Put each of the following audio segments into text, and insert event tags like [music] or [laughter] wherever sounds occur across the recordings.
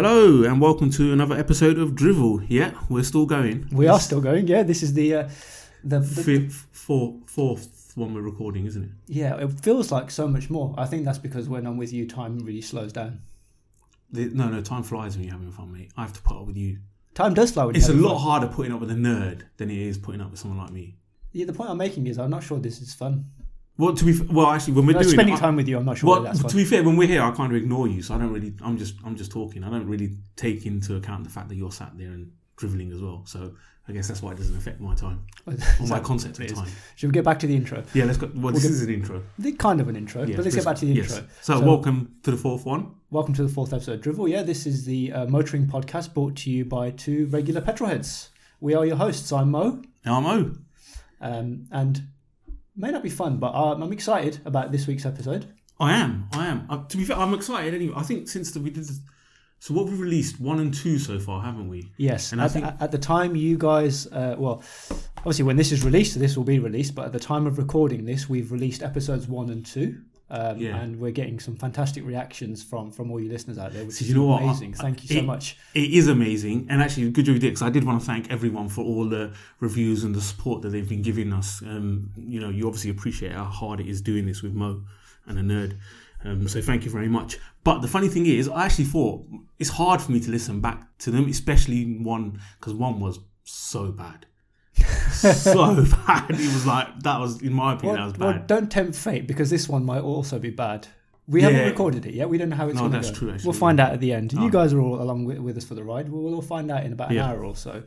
Hello and welcome to another episode of Drivel. Yeah, we're still going. We are still going. Yeah, this is the uh, the, the Fifth, fourth, fourth one we're recording, isn't it? yeah. It feels like so much more. I think that's because when I'm with you, time really slows down. The- no, no, time flies when you're having fun, mate. I have to put up with you. Time does slow. when It's a lot fun. harder putting up with a nerd than it is putting up with someone like me. Yeah, the point I'm making is I'm not sure this is fun. Well, to be f- well, actually, when we're Uh, doing spending it, I- time with you, I'm not sure well, that's to be fair, when we're here, I kind of ignore you, so I don't really. I'm just, I'm just talking. I don't really take into account the fact that you're sat there and driveling as well. So I guess that's why it doesn't affect my time [laughs] or my concept of time. Should we get back to the intro? Yeah, let's go. Well, this get- is an intro. The kind of an intro, Yes, but let's get back to the yes. intro. So, So- welcome to the fourth one. Welcome to the fourth episode of Drivel. Yeah, this is the uh, motoring podcast brought to you by two regular petrolheads. We are your hosts. I'm Mo, Now I'm Mo. um, and may not be fun, but uh, I'm excited about this week's episode. I am. I am. Uh, to be fair, I'm excited anyway. I think since the, we did this, so what we released one and two so far, haven't we? Yes, And I at, think- at the time you guys, uh, well, obviously when this is released, this will be released. But at the time of recording this, we've released episodes one and two, um, Yeah. and we're getting some fantastic reactions from from all you listeners out there, which So is you know what? amazing. I- Thank you so it- much. It is amazing, and actually, good job you did because I did want to thank everyone for all the reviews and the support that they've been giving us. Um, you know, you obviously appreciate how hard it is doing this with Mo and a nerd. Um, so thank you very much. But the funny thing is, I actually thought it's hard for me to listen back to them, especially one because one was so bad, so [laughs] bad. It was like that was, in my opinion, Well, that was well, bad. don't tempt fate because this one might also be bad. We Yeah. haven't recorded it yet. We don't know how it's No, going to that's go. true, actually. We'll find out at the end. Oh. You guys are all along with, with us for the ride. We'll all find out in about an Yeah. hour or so.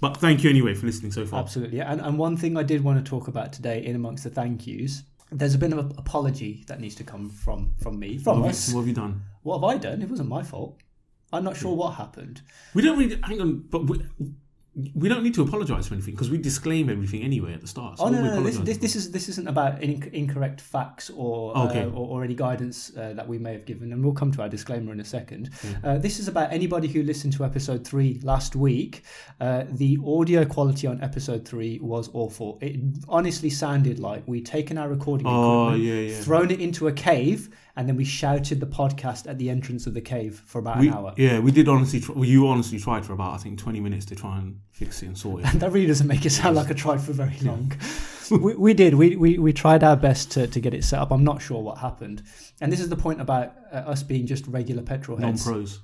But thank you anyway for listening so far. Absolutely. And, and one thing I did want to talk about today, in amongst the thank yous, there's a bit of an apology that needs to come from from me, from What have, us. you, what have you done? What have I done? It wasn't my fault. I'm not sure what happened. We don't really hang on, but we, we don't need to apologise for anything because we disclaim everything anyway at the start. So Oh no, no, no this, this, this is this isn't about incorrect facts or, Okay. uh, or or any guidance uh, that we may have given, and we'll come to our disclaimer in a second. Uh, this is about anybody who listened to episode three last week. Uh, the audio quality on episode three was awful. It honestly sounded like we'd taken our recording Oh, equipment, yeah, yeah. thrown it into a cave, and then we shouted the podcast at the entrance of the cave for about we, an hour. Yeah, we did honestly. Well, you honestly tried for about I think twenty minutes to try and fix it and sort it. [laughs] that really doesn't make it sound like I tried for very long. [laughs] we, we did. We, we, we tried our best to, to get it set up. I'm not sure what happened. And this is the point about uh, us being just regular petrol heads. Non-pros.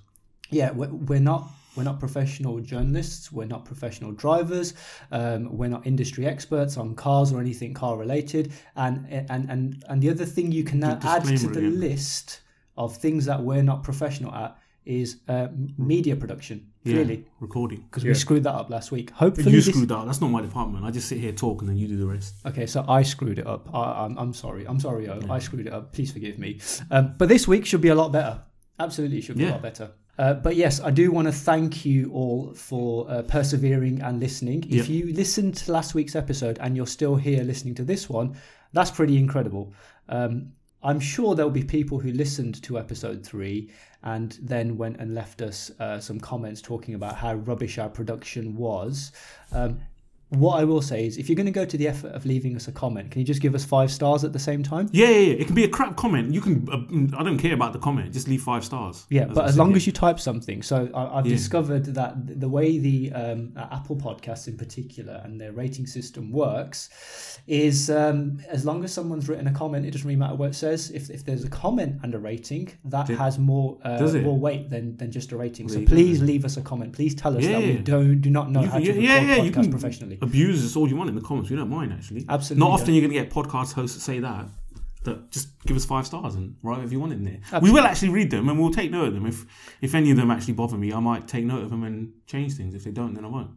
Yeah, we're, we're not. We're not professional journalists. We're not professional drivers. Um, we're not industry experts on cars or anything car related. And and and and the other thing you can now add to the again. list of things that we're not professional at is uh, media production. Yeah, Clearly, recording because yeah. we screwed that up last week. Hopefully, You this- screwed up. That's not my department. I just sit here talk and then you do the rest. Okay, so I screwed it up. I, I'm, I'm sorry. I'm sorry, O. I screwed it up. Please forgive me. Um, but this week should be a lot better. Absolutely, should be a lot better. Uh, but yes, I do want to thank you all for uh, persevering and listening. If you listened to last week's episode and you're still here listening to this one, that's pretty incredible. Um, I'm sure there'll be people who listened to episode three and then went and left us uh, some comments talking about how rubbish our production was. Um, what I will say is, if you're going to go to the effort of leaving us a comment, can you just give us five stars at the same time? Yeah, yeah, yeah. It can be a crap comment. You can. Uh, I don't care about the comment. Just leave five stars. Yeah, As but I as said, long yeah. as you type something. So I, I've Yeah. discovered that the way the um, uh, Apple Podcasts in particular and their rating system works is um, as long as someone's written a comment, it doesn't really matter what it says. If, if there's a comment and a rating, that Did- has more uh, more weight than, than just a rating. So There you go. please leave us a comment. Please tell us Yeah, that we don't do not know You how to yeah, record yeah, yeah, you podcasts can- professionally. Abuse us all you want in the comments. We don't mind actually. Absolutely Not often you're going to get podcast hosts that say that. That just give us five stars and write whatever you want in there. We will actually read them and we'll take note of them. If if any of them actually bother me, I might take note of them and change things. If they don't, then I won't.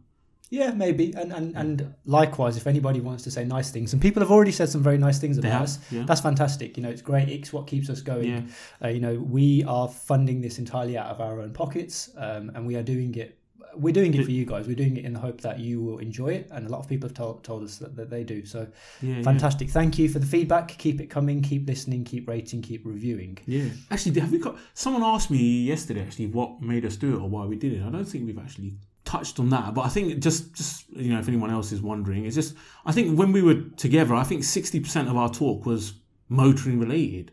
Yeah, maybe. And, and and likewise, if anybody wants to say nice things, and people have already said some very nice things about have, us, yeah. that's fantastic. You know, it's great. It's what keeps us going. Yeah. Uh, you know, we are funding this entirely out of our own pockets, um, and we are doing it. We're doing it for you guys. We're doing it in the hope that you will enjoy it, and a lot of people have told, told us that, that they do. So Yeah, fantastic! Thank you for the feedback. Keep it coming. Keep listening. Keep rating. Keep reviewing. Yeah. Actually, have we got? Someone asked me yesterday actually what made us do it or why we did it. I don't think we've actually touched on that, but I think just just you know if anyone else is wondering, it's just I think when we were together, I think sixty percent of our talk was motoring related.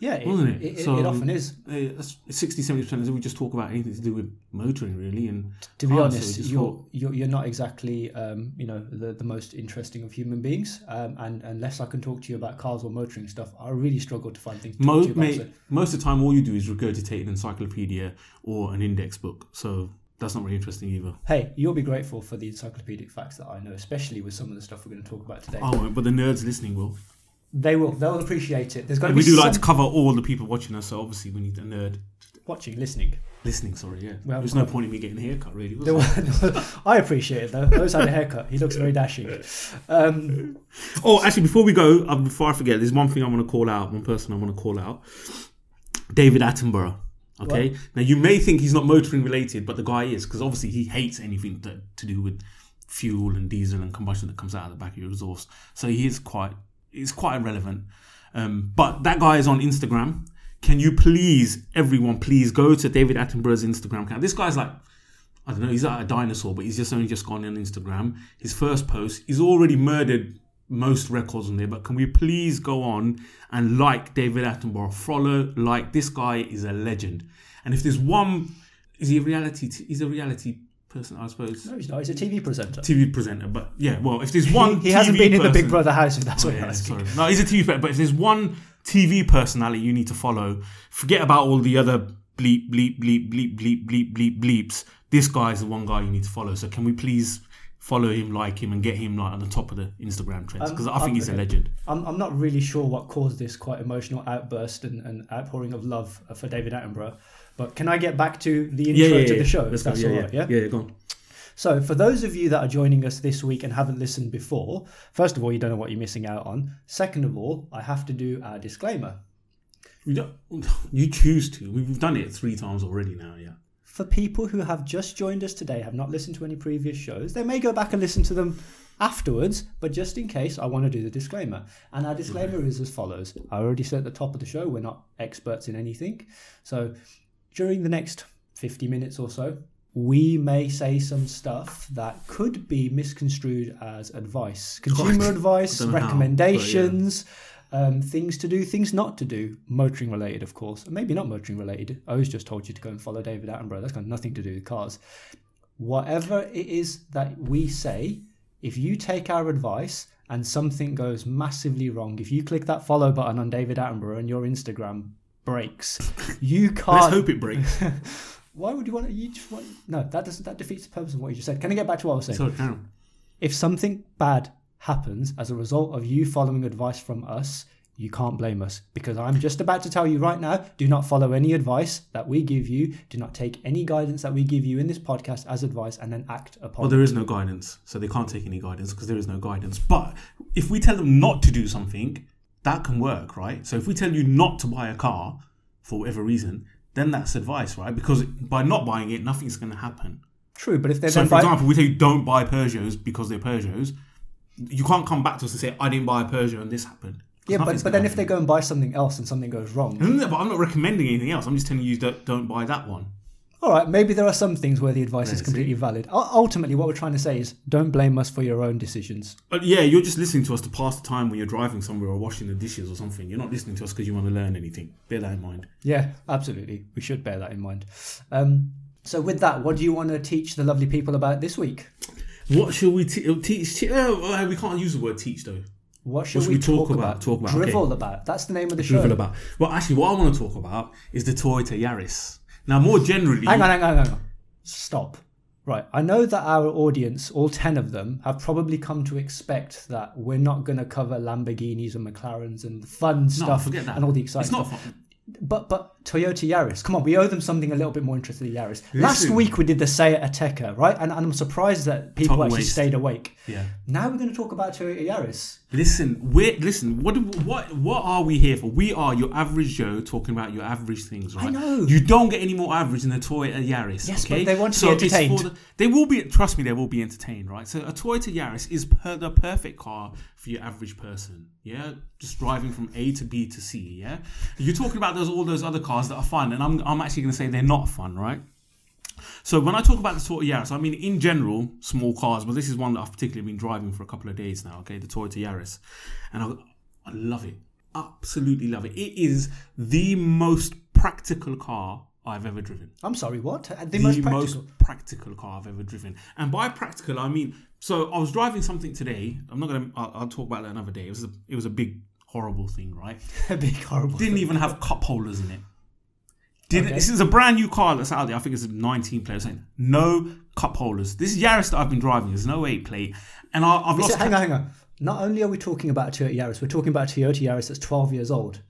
Yeah, it, Wasn't it? It, So- it often is. Uh, 60 70% is we just talk about anything to do with motoring, really. And To be honest, you're, you're you're not exactly um, you know the, the most interesting of human beings. Um, and unless I can talk to you about cars or motoring stuff, I really struggle to find things to Mo- to you about. mate, so- most of the time, all you do is regurgitate an encyclopedia or an index book. So that's not really interesting either. Hey, you'll be grateful for the encyclopedic facts that I know, especially with some of the stuff we're going to talk about today. Oh, but the nerds listening will. They will. They'll appreciate it. There's got to be we do some like to cover all the people watching us, so obviously we need a nerd watching, listening. listening. Sorry, yeah. Well, There's no point in me getting a haircut, really. Was There there? I appreciate it though. Those had a haircut. He looks very dashing. Um, Oh, actually, before we go, uh, before I forget, there's one thing I want to call out. One person I want to call out. David Attenborough. Okay. Now you may think he's not motoring related, but the guy is because obviously he hates anything that, to do with fuel and diesel and combustion that comes out of the back of your exhaust. So he is quite, he's quite irrelevant. Um, but that guy is on Instagram. Can you please, everyone, please go to David Attenborough's Instagram account? This guy's like, I don't know, he's like a dinosaur, but he's just only just gone on Instagram. His first post, he's already murdered most records on there, but can we please go on and like David Attenborough? Follow, like, this guy is a legend. And if there's one, is he a reality, t- he's a reality person, I suppose. no, he's not. He's a TV presenter. TV presenter, but yeah, well, if there's one, he, he hasn't been in the Big Brother house. If that's Oh, what you're asking. sorry. No, he's a TV player, but if there's one TV personality you need to follow, forget about all the other bleep, bleep, bleep, bleep, bleep, bleep, bleep, bleeps. This guy is the one guy you need to follow. So can we please follow him, like him, and get him like on the top of the Instagram trends? Um, Because I think um, he's a legend. I'm, I'm not really sure what caused this quite emotional outburst and, and outpouring of love for David Attenborough. But can I get back to the intro to the show? Let's go. that's Yeah, yeah, right, yeah? yeah, yeah, go on. So, for those of you that are joining us this week and haven't listened before, first of all, you don't know what you're missing out on. Second of all, I have to do our disclaimer. You, don't, you choose to. We've done it three times already now. Yeah. For people who have just joined us today, have not listened to any previous shows, they may go back and listen to them afterwards, but just in case, I want to do the disclaimer. And our disclaimer is as follows I already said at the top of the show, we're not experts in anything. So, during the next 50 minutes or so, we may say some stuff that could be misconstrued as advice, [laughs] consumer advice, I how, recommendations, um, things to do, things not to do, motoring related, of course. Maybe not motoring related. I was just told you to go and follow David Attenborough. That's got nothing to do with cars. Whatever it is that we say, if you take our advice and something goes massively wrong, if you click that follow button on David Attenborough and your Instagram breaks, [laughs] you can't. Let's hope it breaks. [laughs] Why would you want to? You just want no. That doesn't. That defeats the purpose of what you just said. Can I get back to what I was saying? so, Karen, if something bad happens as a result of you following advice from us, you can't blame us because I'm just about to tell you right now do not follow any advice that we give you. Do not take any guidance that we give you in this podcast as advice and then act upon Well, there is no guidance, so they can't take any guidance because there is no guidance. But if we tell them not to do something, that can work, right? So if we tell you not to buy a car for whatever reason, then that's advice, right? Because by not buying it, nothing's going to happen. True, but if they So, for buy, example, we tell you don't buy Peugeots because they're Peugeots. You can't come back to us and say I didn't buy a Peugeot and this happened. yeah, but, but then if they go and buy something else and something goes wrong, No, but I'm not recommending anything else. I'm just telling you don't, don't buy that one. All right, maybe there are some things where the advice is completely valid. U- Ultimately, what we're trying to say is don't blame us for your own decisions. But yeah, you're just listening to us to pass the time when you're driving somewhere or washing the dishes or something. You're not listening to us because you want to learn anything. Bear that in mind. Yeah, absolutely. We should bear that in mind. Um, so, with that, what do you want to teach the lovely people about this week? What should we te- teach? Te- oh, uh, we can't use the word teach though. What should, should we, we talk talk, about? about? Talk about, Drivel okay. about. That's the name of the show. Drivel about. Well, actually, what I want to talk about is the Toyota Yaris. Now, more generally, Hang on, hang on, hang on. Stop. Right. I know that our audience, all 10 of them, have probably come to expect that we're not going to cover Lamborghinis and McLarens and the fun no, stuff forget that. and all the exciting It's not stuff. fun. But but Toyota Yaris, come on, we owe them something a little bit more interesting than Yaris. Last week we did the Seat Ateca, right? And, and I'm surprised that people Total actually stayed awake. Yeah. Now we're going to talk about Toyota Yaris. Listen, we're listen. What what what are we here for? We are your average Joe talking about your average things, right? I know. You don't get any more average than a Toyota Yaris. Yes, okay? but they want to be entertained. the- they will be. Trust me, they will be entertained, right? So a Toyota Yaris is per, the perfect car for your average person. Yeah, just driving from A to B to C. Yeah, you're talking about those all those other cars that are fun, and I'm I'm actually going to say they're not fun, right? So when I talk about the Toyota Yaris, I mean in general small cars, but this is one that I've particularly been driving for a couple of days now. Okay, the Toyota Yaris, and I, I love it. absolutely love it. It is the most practical car I've ever driven. I'm sorry, what? The, The most most practical. practical. car I've ever driven. And by practical, I mean so I was driving something today. I'm not gonna. I'll, I'll talk about that another day. It was a, it was a big horrible thing, right? [laughs] A big horrible. Didn't even have cup holders in it. Didn't, Okay. This is a brand new car that's out there. I think it's a 19 plate. Saying. No cup holders. This is Yaris that I've been driving. There's no 8 plate. And I, I've So lost. hang on, hang on. Not only are we talking about a Toyota Yaris, we're talking about a Toyota Yaris that's 12 years old.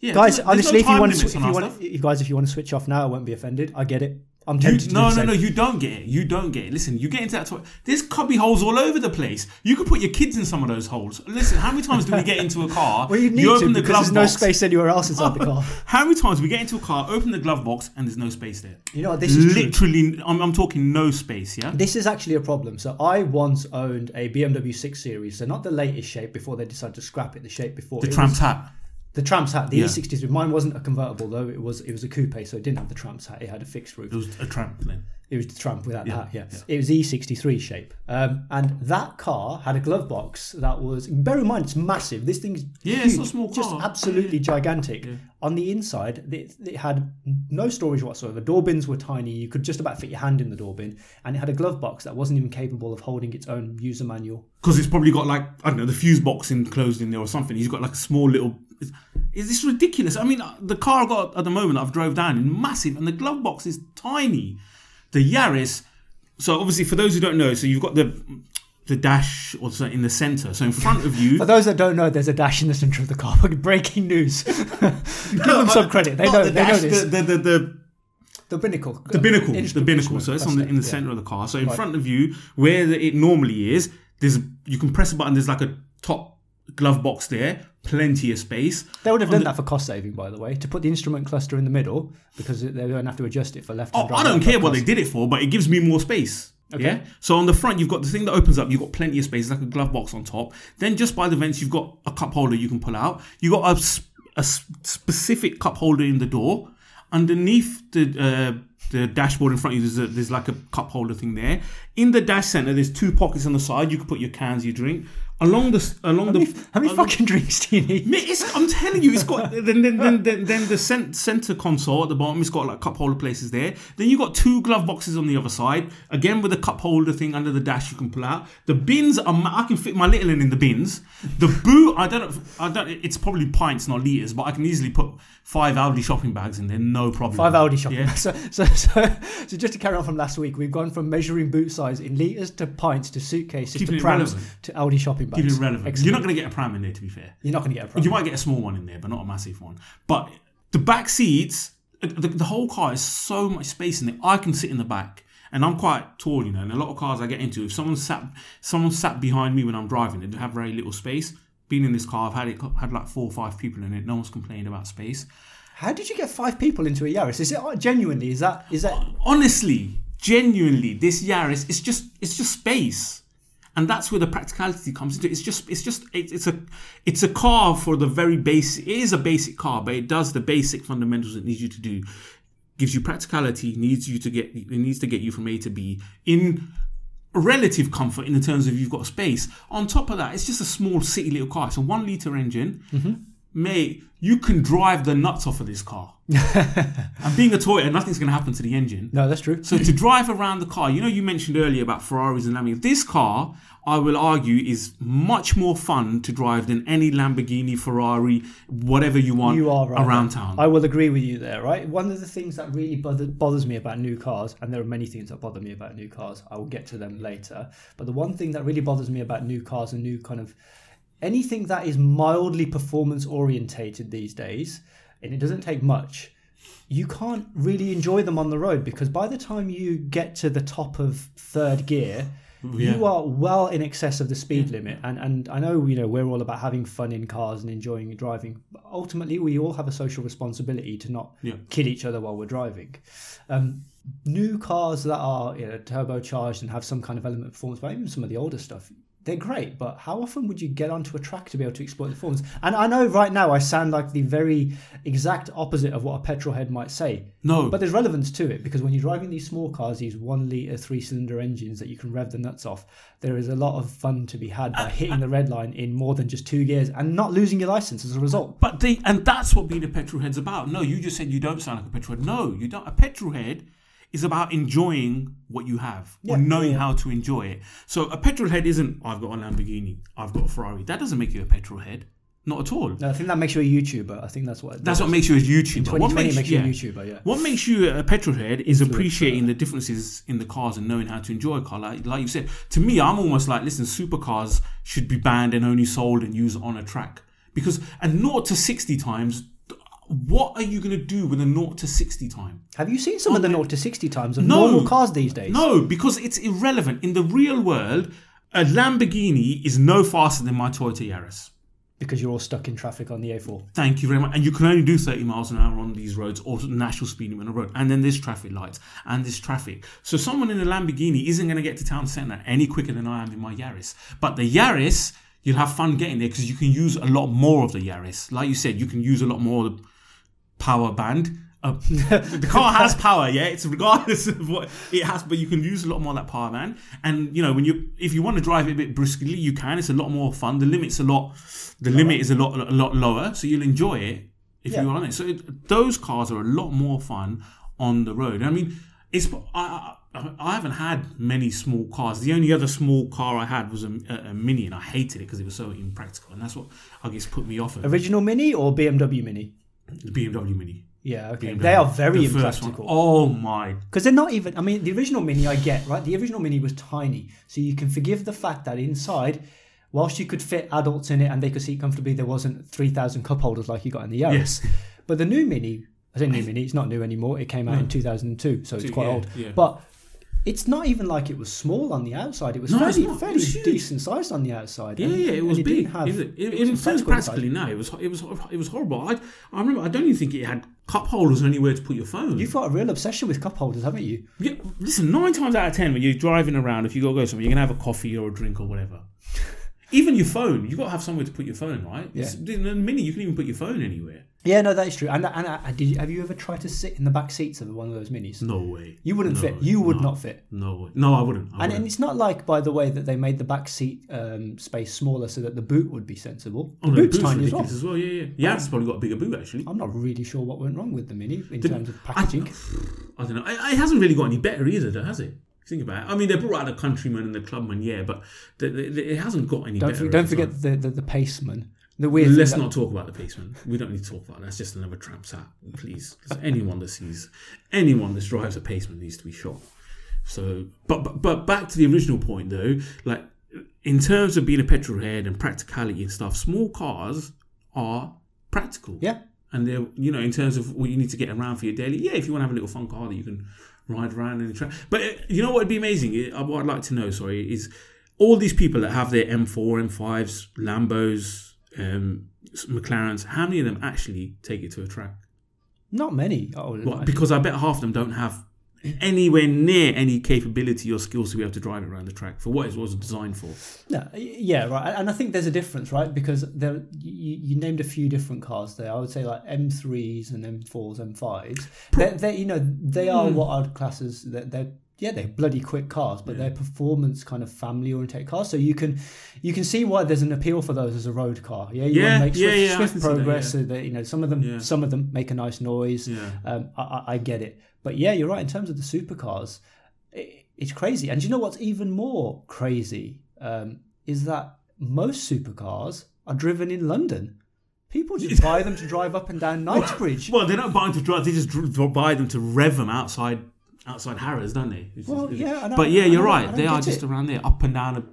Yeah, Guys, there's no- honestly, if you want to, if you want, stuff. you guys, if you want to switch off now, I won't be offended. I get it. I'm You, tempted to no, no, no, you don't get it. You don't get it. Listen, you get into that. Toilet. There's cubby holes all over the place. You could put your kids in some of those holes. Listen, how many times do we get into a car? [laughs] Well, you need open to the because glove there's no space anywhere else inside the car. [laughs] How many times do we get into a car, open the glove box, and there's no space there? You know what? This is. Literally, I'm, I'm talking no space. Yeah. This is actually a problem. So I once owned a BMW 6 Series, so not the latest shape before they decided to scrap it. The shape before The It tramp's was- hat. The Tramp's hat, the Yeah. E63. Mine wasn't a convertible though; it was it was a coupe, so it didn't have the Tramp's hat. It had a fixed roof. It was a tramp then. It was the Tramp without Yeah, that. Yeah, yeah. it was E63 shape, um, and that car had a glove box that was. Bear in mind, it's massive. This thing's Yeah, it's huge, a small just car. absolutely gigantic. On the inside, it, it had no storage whatsoever. Door bins were tiny. You could just about fit your hand in the door bin, and it had a glove box that wasn't even capable of holding its own user manual. Because it's probably got like I don't know the fuse box enclosed in there or something. He's got like a small little. Is, is this ridiculous? I mean, the car I got at the moment I've drove down is massive, and the glove box is tiny. The Yaris. So obviously, for those who don't know, so you've got the the dash also in the center. So in front of you, [laughs] For those that don't know, there's a dash in the center of the car. [laughs] Breaking news. [laughs] Give them some credit. They know. the They know this. The, the, the, the The binnacle. the binnacle, the binnacle. So it's on the, in the center of the car. So in front of you, where the, it normally is, there's you can press a button. There's like a top glove box there, plenty of space. They would have done that for cost saving, by the way, to put the instrument cluster in the middle because they don't have to adjust it for left Oh, I don't care what they did it for, but it gives me more space. Yeah. So on the front, you've got the thing that opens up. You've got plenty of space, it's like a glove box on top. Then just by the vents, you've got a cup holder you can pull out. You have got a specific cup holder in the door. Underneath the uh, the dashboard in front of you, there's, a, there's like a cup holder thing there. In the dash center, there's two pockets on the side. You can put your cans, your drink. Along the along the How many along- fucking drinks do you need? I'm telling you, it's got [laughs] then then then, then, then the cent, center console at the bottom. It's got like cup holder places there. Then you got two glove boxes on the other side. Again with a cup holder thing under the dash you can pull out. The bins are I can fit my little one in the bins. The boot I don't know, I don't. It's probably pints not liters, but I can easily put five Aldi shopping bags in there, no problem. Five Aldi shopping. Yeah. [laughs] So, so, so, so just to carry on from last week, we've gone from measuring boot size in liters to pints to suitcases Keeping to prams to Aldi shopping bags. Keep it relevant. Excellent. You're not going to get a pram in there, to be fair. You're not going to get a pram. You might get a small one in there, but not a massive one. But the back seats, the, the whole car is so much space in it. I can sit in the back, and I'm quite tall, you know. And a lot of cars I get into, if someone sat, someone sat behind me when I'm driving, they have very little space. Being in this car, I've had it had like four or five people in it. No one's complained about space. How did you get five people into a Yaris? Is it uh, genuinely? Is that is that? honestly, genuinely, this Yaris, it's just it's just space, and that's where the practicality comes into. it. It's just it's just it, it's a it's a car for the very basic. It is a basic car, but it does the basic fundamentals it needs you to do. Gives you practicality, needs you to get it needs to get you from A to B in relative comfort in the terms of you've got space. On top of that, it's just a small city little car. It's a one liter engine. Mm-hmm. Mate, you can drive the nuts off of this car. [laughs] and being a Toyota, nothing's going to happen to the engine. No, that's true. So to drive around the car, you know, you mentioned earlier about Ferraris and Lamborghinis. This car, I will argue, is much more fun to drive than any Lamborghini, Ferrari, whatever you want You are right. around town. I will agree with you there, right? One of the things that really bother, bothers me about new cars, and there are many things that bother me about new cars, I will get to them later. But the one thing that really bothers me about new cars and new kind of anything that is mildly performance orientated these days, and it doesn't take much, you can't really enjoy them on the road because by the time you get to the top of third gear, Yeah. you are well in excess of the speed limit. And and I know you know we're all about having fun in cars and enjoying driving. But ultimately, we all have a social responsibility to not Yeah. kill each other while we're driving. Um, new cars that are you know, turbocharged and have some kind of element of performance, but even some of the older stuff, they're great, but how often would you get onto a track to be able to exploit the performance? And I know right now I sound like the very exact opposite of what a petrol head might say. No. But there's relevance to it because when you're driving these small cars, these one litre three cylinder engines that you can rev the nuts off, there is a lot of fun to be had by hitting the red line in more than just two gears and not losing your license as a result. But the, and that's what being a petrol head's about. No, you just said you don't sound like a petrol head. No, you don't. A petrol head is about enjoying what you have Yeah, or knowing yeah. how to enjoy it. So a petrol head isn't oh, I've got a Lamborghini, I've got a Ferrari. That doesn't make you a petrol head. Not at all. No, I think that makes you a YouTuber. I think that's what. That's what makes you a YouTuber. What 2020 makes, makes you a. YouTuber. Yeah. What makes you a petrol head is appreciating the differences in the cars and knowing how to enjoy a car. Like, like you said, to me, I'm almost like, listen, supercars should be banned and only sold and used on a track. Because and 0 to 60 times, what are you going to do with a 0 to 60 time? Have you seen some of the 0 to 60 times of No. normal cars these days? No, because it's irrelevant. In the real world, a Lamborghini is no faster than my Toyota Yaris. Because you're all stuck in traffic on the A4. Thank you very much. And you can only do 30 miles an hour on these roads or national speed limit on the road. And then there's traffic lights and there's traffic. So someone in a Lamborghini isn't going to get to town centre any quicker than I am in my Yaris. But the Yaris, you'll have fun getting there because you can use a lot more of the Yaris. Like you said, you can use a lot more of the power band. Uh, [laughs] the car has power, yeah. It's regardless of what it has, but you can use a lot more of that power band. And you know, when you if you want to drive it a bit briskly, you can. It's a lot more fun. The limit's a lot. The limit is a lot a lot lower, so you'll enjoy it if Yeah. you're on it. So it, those cars are a lot more fun on the road. I mean, it's I, I I haven't had many small cars. The only other small car I had was a, a, a Mini, and I hated it because it was so impractical, and that's what I guess put me off of it. Original Mini or BMW Mini? The BMW Mini. Yeah, okay. BMW. They are very The first one. impractical. Oh my Because they're not even. I mean, the original Mini I get right. The original Mini was tiny, so you can forgive the fact that inside, whilst you could fit adults in it and they could seat comfortably, there wasn't three thousand cup holders like you got in the Yaris. Yes. But the new Mini, I say new Mini, it's not new anymore. It came out in two thousand and two, so it's quite yeah, old. yeah. But it's not even like it was small on the outside. It was No, it's fairly. It fairly was decent sized on the outside. Yeah, and- yeah, it was big. have It, it, it, it practical practically no. It was it was it was horrible. I I remember. I don't even think it had cup holders or anywhere to put your phone. You've got a real obsession with cup holders, haven't you? Yeah, listen, nine times out of ten, when you're driving around, if you gotta go somewhere, you're gonna have a coffee or a drink or whatever. [laughs] Even your phone, you've gotta have somewhere to put your phone, right? Yeah. In a mini, you can even put your phone anywhere. Yeah, no, that is true. And and did you, have you ever tried to sit in the back seats of one of those minis? No way. You wouldn't No, fit. You would no, not fit. No way. No, I wouldn't. I And, wouldn't. and it's not like, by the way, that they made the back seat um, space smaller so that the boot would be sensible. The Oh, no, boot's boot's tiny as well. as well. Yeah, yeah. Yeah, it's probably got a bigger boot actually. I'm not really sure what went wrong with the mini in The- terms of packaging. I don't know. It, it hasn't really got any better either, though, has it? Think about it. I mean, they brought out the Countryman and the Clubman, yeah, but the, the, the- it hasn't got any don't better. don't at the time. forget the, the the paceman. The weird. Let's thing that- not talk about the Paceman. We don't need to talk about that. That's just another tramp's hat, please. anyone that sees anyone that drives a paceman needs to be shot. So, but, but but back to the original point though, like in terms of being a petrol head and practicality and stuff, small cars are practical. Yeah. And they're you know in terms of what you need to get around for your daily. Yeah, if you want to have a little fun car that you can ride around in the track. But uh, you know what would be amazing? Uh, What I'd like to know, sorry, is all these people that have their M4, M5s, Lambos, um, McLarens. How many of them actually take it to a track? Not many. Would Well, because I bet half of them don't have anywhere near any capability or skills to be able to drive it around the track for what it was designed for. No, yeah, right. And I think there's a difference, right? Because there, you, you named a few different cars there. I would say like M3s and M4s, M5s. They're, they you know, they are Hmm. what I'd class as they're, they're yeah, they're bloody quick cars, but they're performance kind of family oriented cars. So you can you can see why there's an appeal for those as a road car. Yeah, you Yeah, want to make yeah, swift, yeah, swift that, progress. yeah. So that you know some of them Yeah. some of them make a nice noise. Yeah. Um, I, I, get it, but yeah, you're right. In terms of the supercars, it, it's crazy. And you know what's even more crazy um, is that most supercars are driven in London. People just [laughs] buy them to drive up and down Knightsbridge. Well, they don't buy them to drive; they just buy them to rev them outside outside Harrods, don't they? Well, yeah, but yeah, you're right. They are just it. around there, up and down a,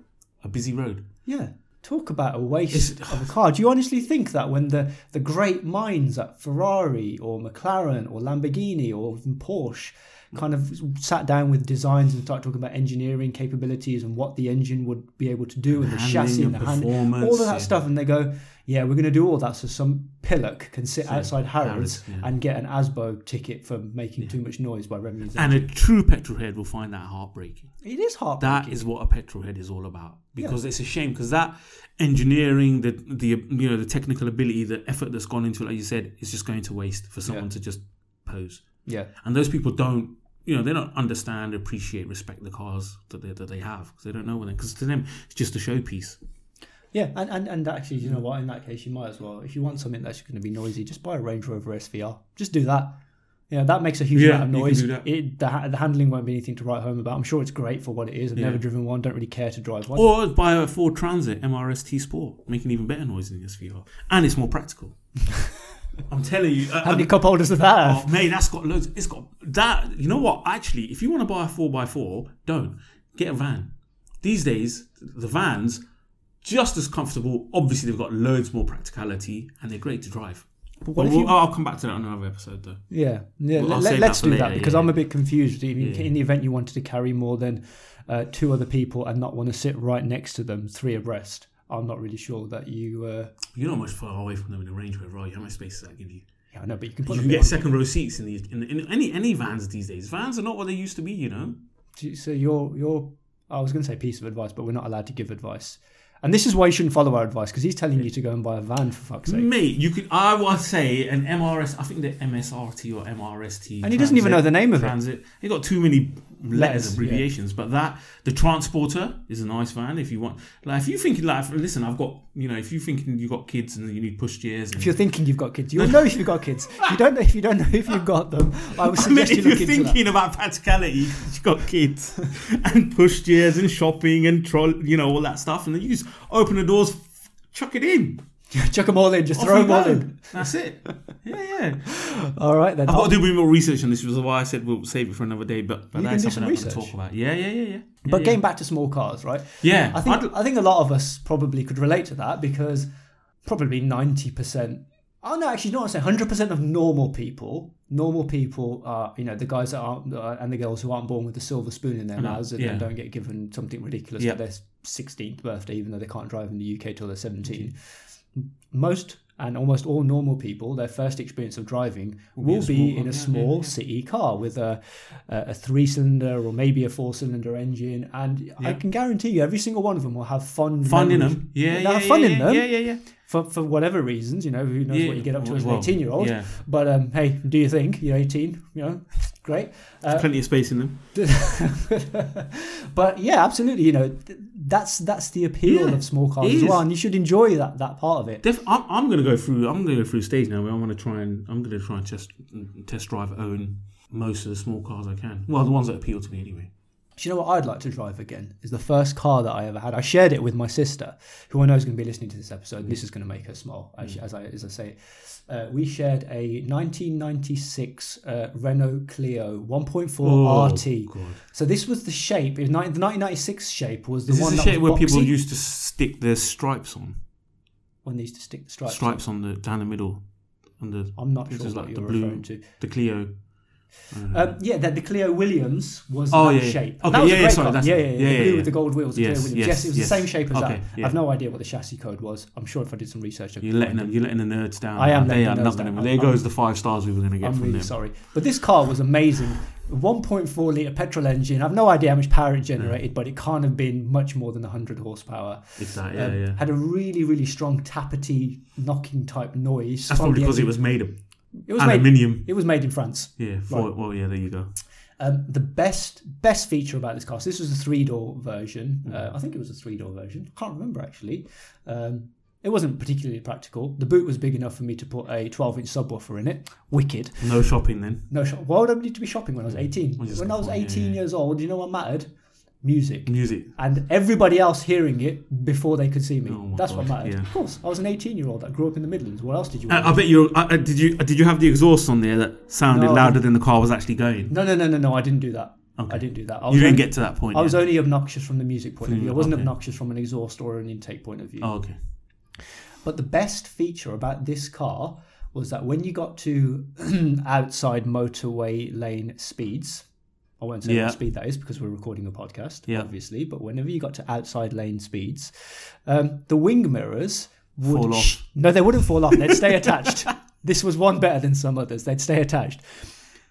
a busy road. Yeah. Talk about a waste of a car. Do you honestly think that when the, the great minds at Ferrari or McLaren or Lamborghini or even Porsche kind of sat down with designs and started talking about engineering capabilities and what the engine would be able to do and the chassis and and the hand, all of that yeah. stuff. And they go, yeah, we're going to do all that so some pillock can sit So, outside Harrods yeah. and get an ASBO ticket for making too much noise by revving And engine. a true petrol head will find that heartbreaking. It is heartbreaking. That is what a petrol head is all about. Because it's a shame because that engineering, the the you know the technical ability, the effort that's gone into it, like you said, is just going to waste for someone Yeah. to just pose. yeah. And those people don't, you know, they don't understand, appreciate, respect the cars that they that they have because they don't know what they. Because to them, it's just a showpiece. Yeah, and, and, and actually, you know what? In that case, you might as well. If you want something that's going to be noisy, just buy a Range Rover SVR. Just do that. Yeah, that makes a huge Yeah, amount of noise. It, the, the handling won't be anything to write home about. I'm sure it's great for what it is. I've Yeah. never driven one. Don't really care to drive one. Or buy a Ford Transit MRST Sport, making even better noise than the SVR, and it's more practical. [laughs] I'm telling you. uh, How many cup holders does that have? Oh, mate, that's got loads. It's got that. You know what? Actually, if you want to buy a four x four, don't get a van. These days, the vans just as comfortable. Obviously, they've got loads more practicality and they're great to drive. But what But if you- I'll come back to that on another episode, though. Yeah, yeah. Well, let, us do that because yeah, I'm a bit confused. In, Yeah. in the event you wanted to carry more than uh, two other people and not want to sit right next to them, three abreast, I'm not really sure that you. Uh, You're not much far away from them in a Range Rover, are you? How much space does that give you? yeah, I know, but you can put You can get on- second row seats in these in, in any any vans these days. Vans are not what they used to be, you know. So you're you're. I was going to say piece of advice, but we're not allowed to give advice. And this is why you shouldn't follow our advice because he's telling you to go and buy a van for fuck's sake. Mate, you could. I would say an MRS. I think the MSRT or MRST. And he doesn't even know the name of it. Transit. He got too many letters, Letters, abbreviations. But that the Transporter is a nice van. If you want, like, if you thinking like, listen, I've got, you know, if you thinking you've got kids and you need push chairs. And, If you're thinking you've got kids, you'll know if you've got kids. [laughs] If you don't know if you don't know if you've got them, I would [laughs] I mean, suggest you if you're that. thinking about practicality, you've got kids [laughs] and push chairs and shopping and troll, you know, all that stuff, and then you just open the doors, chuck it in, [laughs] Chuck them all in, just off throw them all go. in. [laughs] That's it. Yeah, yeah. [laughs] All right then. I've got I'll- to do a bit more research on this, which is why I said we'll save it for another day. But, but You that's can do something some I'm going to research. talk about. Yeah, yeah, yeah, yeah. But yeah, getting back to small cars, right? yeah, I think I'd- I think a lot of us probably could relate to that because probably ninety percent. Oh no, actually, not say hundred percent of normal people. Normal people are, you know, the guys that aren't uh, and the girls who aren't born with a silver spoon in their mouths and yeah. don't get given something ridiculous Yeah. for their sixteenth birthday, even though they can't drive in the UK till they're 17 Most and almost all normal people, their first experience of driving Will will be be, in a small yeah, yeah. city car with a a, three cylinder or maybe a four cylinder engine, and I can guarantee you, every single one of them will have fun fun in them. Yeah, They'll yeah, have yeah, fun yeah, in them Yeah, yeah, yeah. for for whatever reasons. You know, who knows Yeah, what you get up to as an eighteen year old. But um, hey, do you think you're eighteen? You know, great. Uh, plenty of space in them. [laughs] but yeah, absolutely. You know, that's that's the appeal Yeah, of small cars as well, and you should enjoy that that part of it. Def- I'm, I'm going to go through. I'm going to go through a stage now where I want to try and I'm going to try and test test drive own most of the small cars I can. Well, the ones that appeal to me anyway. Do you know what I'd like to drive again? Is the first car that I ever had. I shared it with my sister, who I know is going to be listening to this episode. This is going to make her smile, as, Mm. as I as I say. Uh, we shared a 1996 uh, Renault Clio 1.4 RT. God. So this was the shape. Was 19, the 1996 shape was the Is this one the shape where people used to stick their stripes on? when they used to stick the stripes. Stripes on the down the middle, on the I'm not This sure is what like the you're blue- referring to. the Clio. Don't. Um, yeah, the, the Clio Williams was Oh, that yeah, yeah. shape. Okay, that was yeah, a yeah, great sorry, car. that's Yeah, yeah, yeah. Yeah, the yeah, blue yeah. with the gold wheels. The Yes, Clio Williams. yes, Yes, it was yes. the same shape as Okay, that. yeah. I've no idea what the chassis code was. I'm sure if I did some research, I You're letting them. You're letting the nerds down. I am They are the not going down. to. I'm- There goes the five stars we were going to get I'm from really them. sorry, but this car was amazing. 1.4 liter petrol engine. I've no idea how much power it generated, but it can't have been much more than 100 horsepower. It's that. Yeah, Um, yeah. Had a really, really strong tappety knocking type noise. That's probably because it was made of It was made. It was made in France. Yeah. For, Well, yeah. There you go. Um, the best best feature about this car. So this was a three door version. Mm. Uh, I think it was a three door version. I Can't remember actually. Um, it wasn't particularly practical. The boot was big enough for me to put a 12 inch subwoofer in it. Wicked. No shopping then. No shop. Why would I need to be shopping when I was 18? When I was go for it, yeah, 18 yeah. years old, do you know what mattered? Music. Music. And everybody else hearing it before they could see me. Oh That's what God, mattered. yeah. Of course, I was an 18 year old that grew up in the Midlands. What else did you uh, want? I, bet you. I, I- did you? Uh, did you have the exhaust on there that sounded No. louder than the car was actually going? no, no, no, no, no. I didn't do that. Okay. I didn't do that. I You didn't only- get to that point. I was only obnoxious from the music point of view. I wasn't okay. obnoxious from an exhaust or an intake point of view. Oh, okay. But the best feature about this car was that when you got to [clears throat] outside motorway lane speeds, I won't say Yeah. what speed that is because we're recording a podcast, Yeah. obviously. But whenever you got to outside lane speeds, um, the wing mirrors would Fall off. sh- no, they wouldn't fall off. They'd stay attached. [laughs] This was one better than some others. They'd stay attached.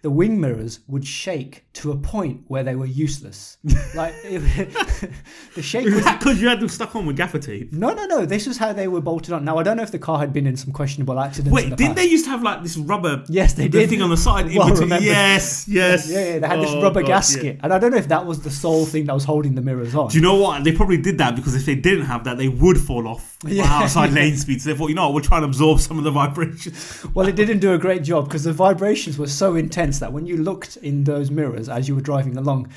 The wing mirrors would shake to a point where they were useless. [laughs] Like it, [laughs] the shake was Because you had them stuck on with gaffer tape. no, no, no. This is how they were bolted on. Now I don't know if the car had been in some questionable accidents. Wait, the didn't past. they used to have like this rubber Yes, they did. thing on the side? [laughs] in Well remembered. yes, yes. Yeah, yeah, they had this Oh, rubber God, gasket, yeah. and I don't know if that was the sole thing that was holding the mirrors on. Do you know what? They probably did that because if they didn't have that, they would fall off Yeah. outside lane speeds. They thought, you know, we'll try and absorb some of the vibrations. Well, it didn't do a great job because the vibrations were so intense that when you looked in those mirrors as you were driving along,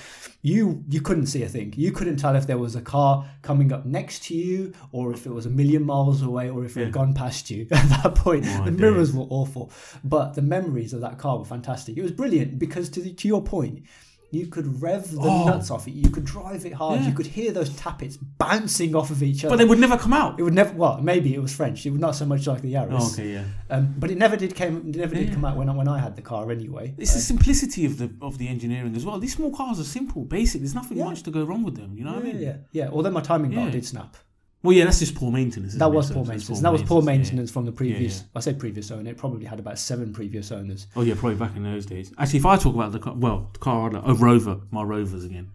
you you couldn't see a thing. You couldn't tell if there was a car coming up next to you, or if it was a million miles away, or if it Yeah. had gone past you. [laughs] At that point, My the mirrors were awful, but the memories of that car were fantastic. It was brilliant because to the, to your point. You could rev the Oh. nuts off it. You could drive it hard. Yeah. You could hear those tappets bouncing off of each other. But they would never come out. It would never. Well, maybe it was French. It was not so much like the Yaris. Oh, okay, yeah. Um, but it never did came. It never did Yeah. come out when I, when I had the car anyway. It's the simplicity of the of the engineering as well. These small cars are simple, basic. There's nothing Yeah. much to go wrong with them. You know what I mean? yeah, yeah. Although my timing bar Yeah. did snap. Well, yeah, that's just poor maintenance. isn't That was So poor maintenance. And that was poor yeah, yeah. maintenance from the previous. yeah. I say previous owner. It probably had about seven previous owners. Oh yeah, probably back in those days. Actually, if I talk about the car, well, the car, I'd oh Rover, my Rovers again.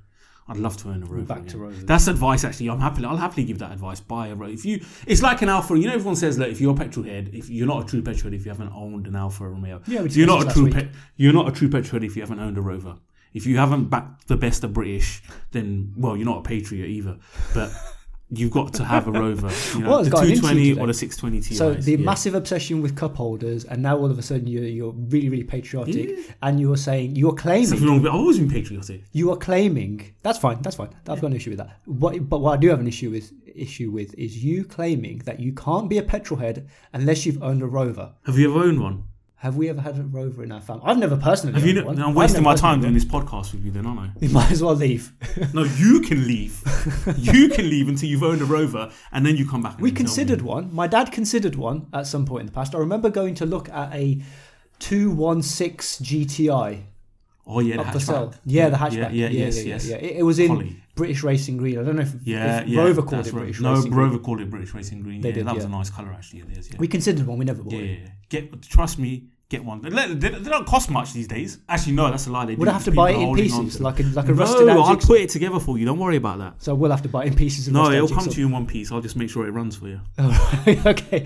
I'd love to own a Rover. back again. to Rovers. That's advice. Actually, I'm happily. I'll happily give that advice. Buy a Rover. If you, it's like an Alfa. You know, everyone says that if you're a petrol head, if you're not a true petrol head, if you haven't owned an Alfa Romeo, Yeah, you're not a true. last Pe- you're not a true petrol head if you haven't owned a Rover. If you haven't backed the best of British, then well, you're not a patriot either. But you've got to have a Rover. You know, Well, the 220 or the 620 Ti. So the massive obsession with cup holders, and now all of a sudden you're you're really really patriotic, and you're saying you're claiming Something wrong I've always been patriotic. you are claiming that's fine that's fine i've got an issue with that what, but what i do have an issue with issue with is you claiming that you can't be a petrol head unless you've owned a rover Have you ever owned one? Have we ever had a rover in our family i've never personally Have you? one. I'm wasting my time doing this podcast with you, then, aren't I? [laughs] you might as well leave No, you can leave. [laughs] you can leave until you've owned a Rover, and then you come back. We then tell me. considered one my dad considered one at some point in the past i remember going to look at a 216 gti Oh yeah, the hatchback. yeah the hatchback Yeah, yeah, yes, yeah, yes. yeah. It, it was in british racing green i don't know if, Yeah, if yeah. rover called it right. british No, racing Rover green called it British Racing Green. They yeah, did, that was a nice colour actually. It is. Yeah. we considered one we never bought yeah, it yeah, yeah. Get trust me. Get one. They, they, they don't cost much these days. Actually, no, that's a lie. They Would do. I have to People buy it in pieces, like a like a rusted No, out I'll jigsaw? put it together for you. Don't worry about that. So we'll have to buy it in pieces. Of No, rusted out it'll come jigsaw. to you in one piece. I'll just make sure it runs for you. Oh, [laughs] okay.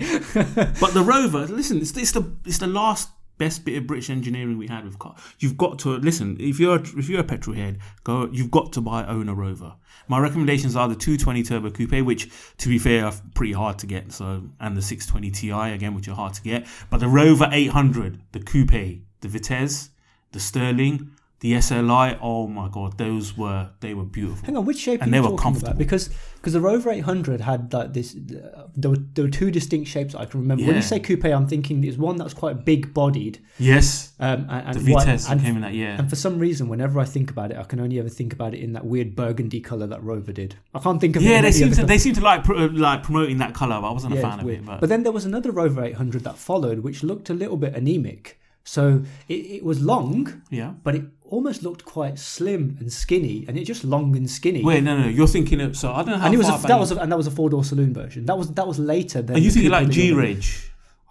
But the Rover, listen, it's, it's the it's the last best bit of British engineering we had with car. You've got to listen. If you're if you're a petrol head, go. You've got to buy own a Rover. My recommendations are the 220 Turbo Coupe, which to be fair are pretty hard to get. So and the 620 Ti again, which are hard to get. But the Rover 800, the Coupe, the Vitesse, the Sterling, the SLI. Oh my god, those were they were beautiful. Hang on, which shape And they were comfortable. about? Because because the Rover 800 had like this. Uh, there were there were two distinct shapes I can remember. When you say coupe, I'm thinking there's one that was quite big bodied. Yes, Um, and, and the white- Vitesse and, came in that yeah. and for some reason, whenever I think about it, I can only ever think about it in that weird burgundy color that Rover did. I can't think of it. Yeah, they seem to they seem to like pro, like promoting that color. But I wasn't a fan of weird. it. But, But, then there was another Rover 800 that followed, which looked a little bit anemic. So it, it was long, yeah. but it almost looked quite slim and skinny, and it just long and skinny. Wait, no, no, you're thinking of. So I don't know how and it was a, that was a, and that was a four door saloon version. That was that was later than. Are you thinking like G Reg?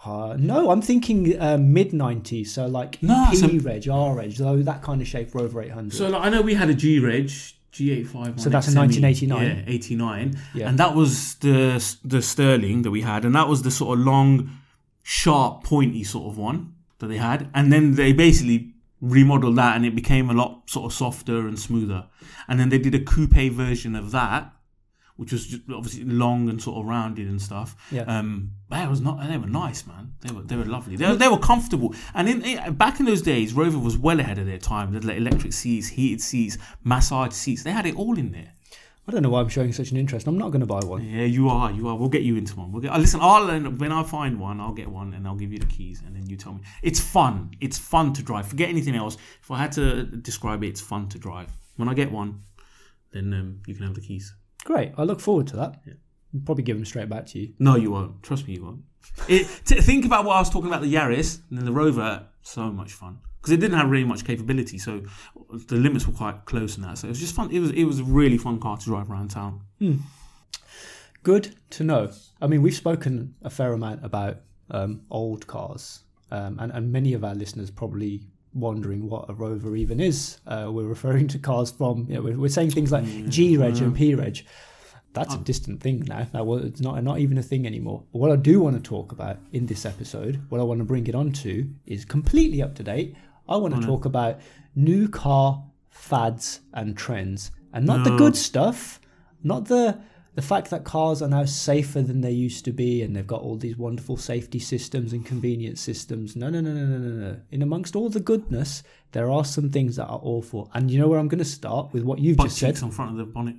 Uh, no, I'm thinking uh, mid 90s, so like No, P so- Reg, R Reg, though that kind of shape Rover 800. So like, I know we had a G Reg. G85. So that's a 1989. Yeah, 89. Yeah. And that was the the Sterling that we had, and that was the sort of long, sharp, pointy sort of one that they had. And then they basically remodeled that, and it became a lot sort of softer and smoother. And then they did a coupe version of that, which was just obviously long and sort of rounded and stuff. Yeah. Um, that was not. They were nice, man. They were they were lovely. They, were- they were comfortable. And in, in back in those days, Rover was well ahead of their time. They had like electric seats, heated seats, massage seats. They had it all in there. I don't know why I'm showing such an interest. I'm not going to buy one. Yeah, you are. You are. We'll get you into one. We'll get. uh, listen, I'll when I find one, I'll get one and I'll give you the keys, and then you tell me. It's fun. It's fun to drive. Forget anything else. If I had to describe it, it's fun to drive. When I get one, then um, you can have the keys. Great. I look forward to that. I'll probably give them straight back to you. No, you won't. Trust me, you won't. It, t- think about what I was talking about the Yaris and then the Rover. So much fun. Because it didn't have really much capability, so the limits were quite close in that. So it was just fun. It was it was a really fun car to drive around town. Good to know. I mean, we've spoken a fair amount about um, old cars, um, and, and many of our listeners probably wondering what a Rover even is. Uh, we're referring to cars from, you know, we're, we're saying things like G Reg and P Reg. That's a distant thing now. Now, well, it's not not even a thing anymore. But what I do want to talk about in this episode, what I want to bring it on to, is completely up to date. I want to talk about new car fads and trends, and not the good stuff, not the the fact that cars are now safer than they used to be, and they've got all these wonderful safety systems and convenience systems. No, no, no, no, no, no, no. In amongst all the goodness, there are some things that are awful. And you know where I'm going to start with what you've Butt just said. on front of the bonnet.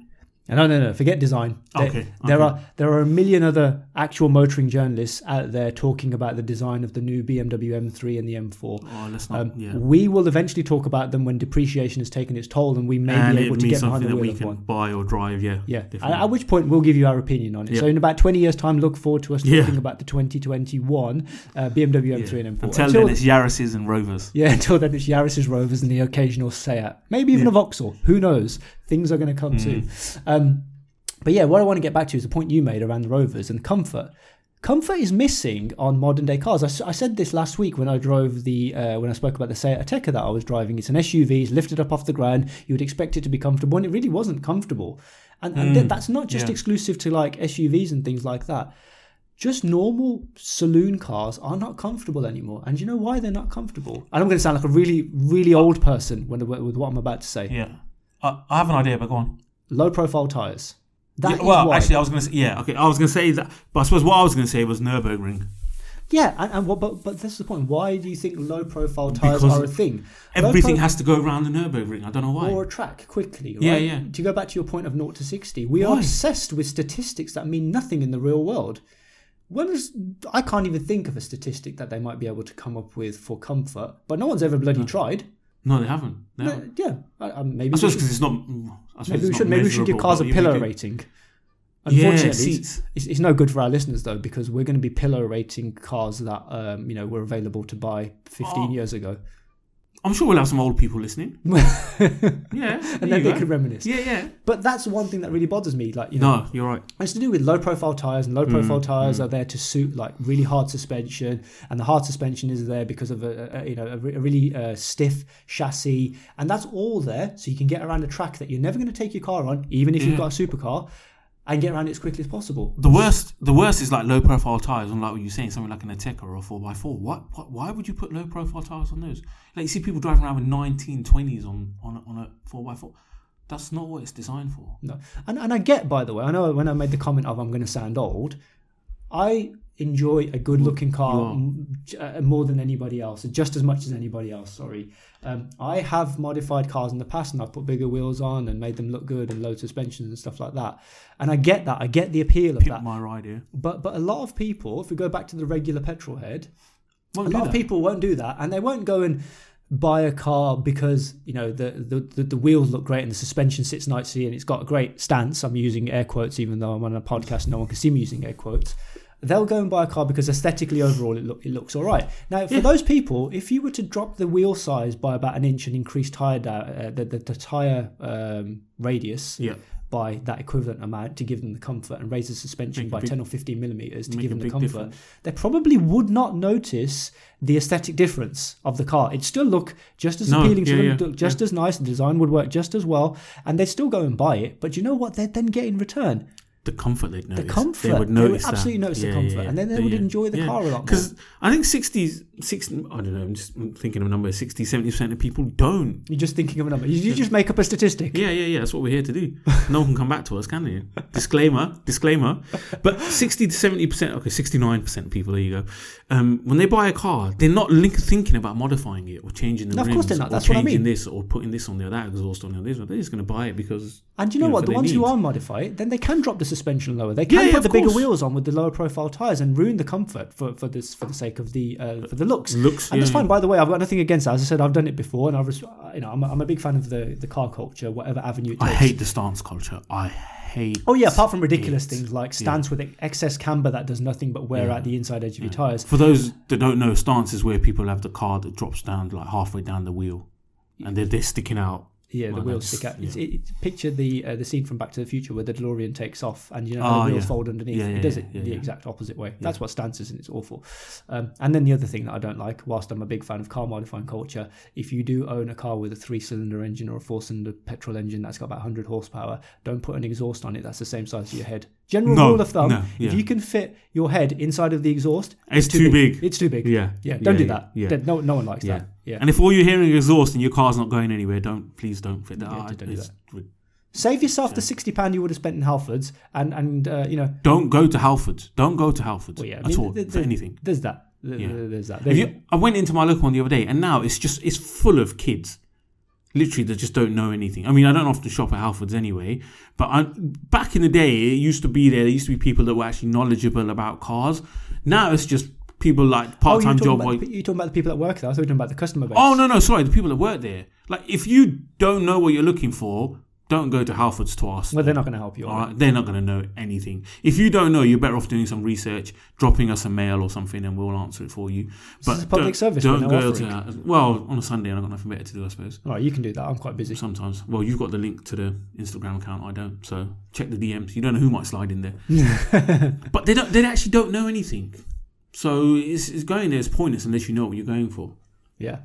No, no, no. Forget design. There, Okay, there okay. are there are a million other actual motoring journalists out there talking about the design of the new BMW M3 and the M4. Oh, let's not. Um, yeah. We will eventually talk about them when depreciation has taken its toll, and we may and be able to get behind the that we wheel of can one. buy or drive. Yeah. Yeah. At, at which point we'll give you our opinion on it. Yeah. So in about 20 years' time, look forward to us Yeah. talking about the 2021 uh, BMW M3 and M4. Until, Until- then, it's Yaris's and Rovers. yeah, [laughs] until then it's Yaris's Rovers and the occasional Seat. Maybe even a Vauxhall. Who knows? Things are going to come Mm. soon. Um, but yeah, what I want to get back to is the point you made around the Rovers and comfort. Comfort is missing on modern day cars. I said this last week when I drove the uh, when I spoke about the Seat Ateca that I was driving. It's an SUV. It's lifted up off the ground. You would expect it to be comfortable, and it really wasn't comfortable. And, and th- that's not just Mm. yeah. exclusive to like SUVs and things like that. Just normal saloon cars are not comfortable anymore. And you know why they're not comfortable? And I'm going to sound like a really, really old person when, with what I'm about to say. Yeah. I, I have an idea, but go on. Low profile tires. That Yeah, well, why. actually, I was going to say, yeah, okay. I was going to say that, but I suppose what I was going to say was Nürburgring. yeah, and, and what, but but this is the point. Why do you think low profile tires are a thing? Everything pro- has to go around the Nürburgring. I don't know why. or a track quickly. Right? Yeah, yeah. To go back to your point of 0 to 60, we are obsessed with statistics that mean nothing in the real world. When is, I can't even think of a statistic that they might be able to come up with for comfort, but no one's ever bloody tried. No, they haven't. They Uh, haven't. yeah, I, I, maybe I suppose because it's not. Maybe we should maybe we should give cars a yeah, pillar rating. Yeah, Unfortunately, it's, seats. it's, it's no good for our listeners though because we're going to be pillar rating cars that um, you know were available to buy 15 Oh. years ago, I'm sure we'll have some old people listening. [laughs] Yeah, and then they can reminisce. Yeah, yeah. But that's one thing that really bothers me. Like you know, No, you're right. It's to do with low profile tires, and low Mm, profile tires are there to suit like really hard suspension, and the hard suspension is there because of a, a you know a, a really uh, stiff chassis, and that's all there so you can get around a track that you're never going to take your car on, even if you've got a supercar, and get around it as quickly as possible. The worst, the worst is like low profile tires. Unlike what you're saying, something like an Ateca or a four x four. What, what? Why would you put low profile tires on those? Like you see people driving around with 1920s on on a, on a four x four. That's not what it's designed for. No, and and I get by the way, I know when I made the comment of I'm going to sound old, I enjoy a good looking car You m- j- uh, more than anybody else, just as much as anybody else. Sorry, um, I have modified cars in the past, and I've put bigger wheels on and made them look good and low suspensions and stuff like that. And I get that, I get the appeal of Pimp that. my ride here. But but a lot of people, if we go back to the regular petrol head, Won't a lot of people won't do that, and they won't go and buy a car because you know the, the the the wheels look great and the suspension sits nicely and it's got a great stance. I'm using air quotes, even though I'm on a podcast, no one can see me using air quotes. They'll go and buy a car because aesthetically, overall, it look it looks all right. Now, for those people, if you were to drop the wheel size by about an inch and increase tire uh, the, the the tire um, radius Yeah. by that equivalent amount to give them the comfort and raise the suspension Make by big- 10 or 15 millimeters to give them the comfort, difference. they probably would not notice the aesthetic difference of the car. It'd still look just as No, appealing to them, yeah, look just as nice, the design would work just as well, and they'd still go and buy it. But you know what they'd then get in return? The comfort they'd notice. The comfort. They would notice that. absolutely notice the comfort, and then they would enjoy the car a lot more. Because I think 60s, 60, I don't know, I'm just thinking of a number, 60, 70% of people don't. You're just thinking of a number. You, you just make up a statistic. Yeah, yeah, yeah. That's what we're here to do. No one can come back to us, can they? [laughs] disclaimer, disclaimer. But 60 to 70%, okay, 69% of people, there you go. Um, when they buy a car, they're not link, thinking about modifying it or changing the No, of rims course they're not. or That's what I changing mean. this or putting this on there, that exhaust on there, this one. They're just going to buy it because. And you know you know, what? The ones who are modify it, then they can drop the suspension lower. They can Yeah, yeah, put of the bigger course. wheels on with the lower profile tires and ruin the comfort for, for this for the sake of the uh, for the looks. Looks, and that's yeah, fine. By the way, I've got nothing against that. As I said, I've done it before, and I've res- you know I'm a, I'm a big fan of the the car culture, whatever avenue it takes. I hate the stance culture. I hate. Oh yeah, apart from ridiculous it. things like stance with excess camber that does nothing but wear Yeah. out the inside edge of your tires. For those that don't know, stance is where people have the car that drops down like halfway down the wheel, and they're they're sticking out. Yeah, the wheels stick out. It's, yeah. it, it- picture the uh, the scene from Back to the Future where the DeLorean takes off and you know Oh, the wheels yeah. fold underneath. Yeah, it does it the exact opposite way. That's what stance is, and it's awful. Um, and then the other thing that I don't like, whilst I'm a big fan of car modifying culture, if you do own a car with a three cylinder engine or a four cylinder petrol engine that's got about 100 horsepower, don't put an exhaust on it that's the same size as your head. General No, rule of thumb: no, yeah. if you can fit your head inside of the exhaust, It's too big. It's too big. Yeah, Yeah, don't do that. Yeah. That- No, no one likes Yeah. that. Yeah. And if all you're hearing is exhaust and your car's not going anywhere, don't please don't fit that. Yeah, Ah, don't do it's- Save yourself the sixty pound you would have spent in Halfords, and and uh, you know, Don't go to Halfords. Don't go to Halfords well, yeah, I at mean, all for anything. There's that. Th- Yeah. th- There's that. There's you, I went into my local one the other day, and now it's just it's full of kids. Literally, they just don't know anything. I mean, I don't often shop at Halfords anyway, but I, back in the day, it used to be there. There used to be people that were actually knowledgeable about cars. Now it's just people like oh, you're part-time talking, job. about, you're talking about the people that work there. I thought you were talking about the customer base. Oh no, no, sorry, the people that work there. Like, if you don't know what you're looking for, don't go to Halfords to ask. Well, they're not going to help you. Right, they're not going to know anything. If you don't know, you're better off doing some research, dropping us a mail or something, and we'll answer it for you. But is a public don't, service Don't go to offering. well on a Sunday, and I've got nothing better to do, I suppose. All right, you can do that. I'm quite busy. Sometimes, well, you've got the link to the Instagram account. I don't, so check the DMs. You don't know who might slide in there. [laughs] but they don't. They actually don't know anything. So it's, it's going there is pointless unless you know what you're going for. Yeah.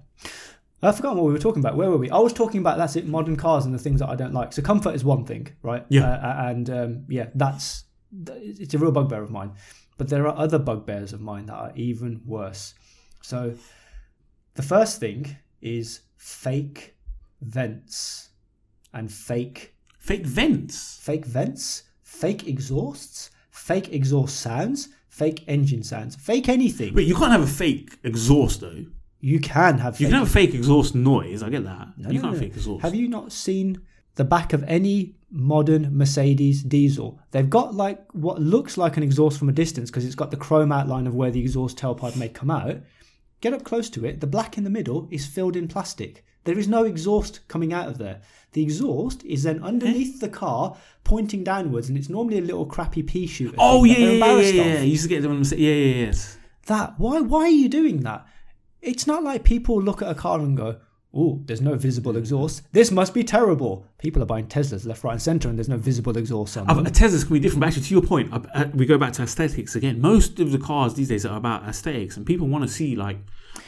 I've forgotten what we were talking about. Where were we? I was talking about that's it, modern cars and the things that I don't like. So comfort is one thing, right? Yeah. Uh, and um, yeah, that's it's a real bugbear of mine. But there are other bugbears of mine that are even worse. So the first thing is fake vents and fake Fake vents. fake vents, fake exhausts, fake exhaust sounds, fake engine sounds, fake anything. Wait, you can't have a fake exhaust though. You can have You fake can have fake exhaust noise. I get that. No, you no, can't no. fake exhaust. Have you not seen the back of any modern Mercedes diesel? They've got like what looks like an exhaust from a distance because it's got the chrome outline of where the exhaust tailpipe may come out. Get up close to it. The black in the middle is filled in plastic. There is no exhaust coming out of there. The exhaust is then eh? underneath the car, pointing downwards, and it's normally a little crappy pea shooter. Oh yeah, yeah, yeah, yeah, You used to get them. and say- Yeah, yeah, yes. That why why are you doing that? It's not like people look at a car and go, "Oh, there's no visible exhaust. This must be terrible." People are buying Teslas left, right, and center, and there's no visible exhaust on Uh, them. Teslas can be different. But actually, to your point, uh, uh, we go back to aesthetics again. Most of the cars these days are about aesthetics, and people want to see like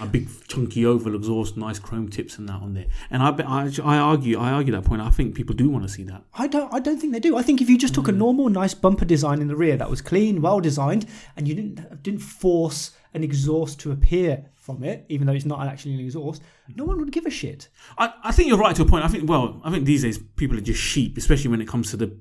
a big chunky oval exhaust, nice chrome tips, and that on there. And I, I, I argue, I argue that point. I think people do want to see that. I don't I don't think they do. I think if you just took a Mm. normal, nice bumper design in the rear that was clean, well designed, and you didn't didn't force an exhaust to appear from it, even though it's not actually an exhaust, no one would give a shit. I, I think you're right to a point. I think well, I think these days people are just sheep, especially when it comes to the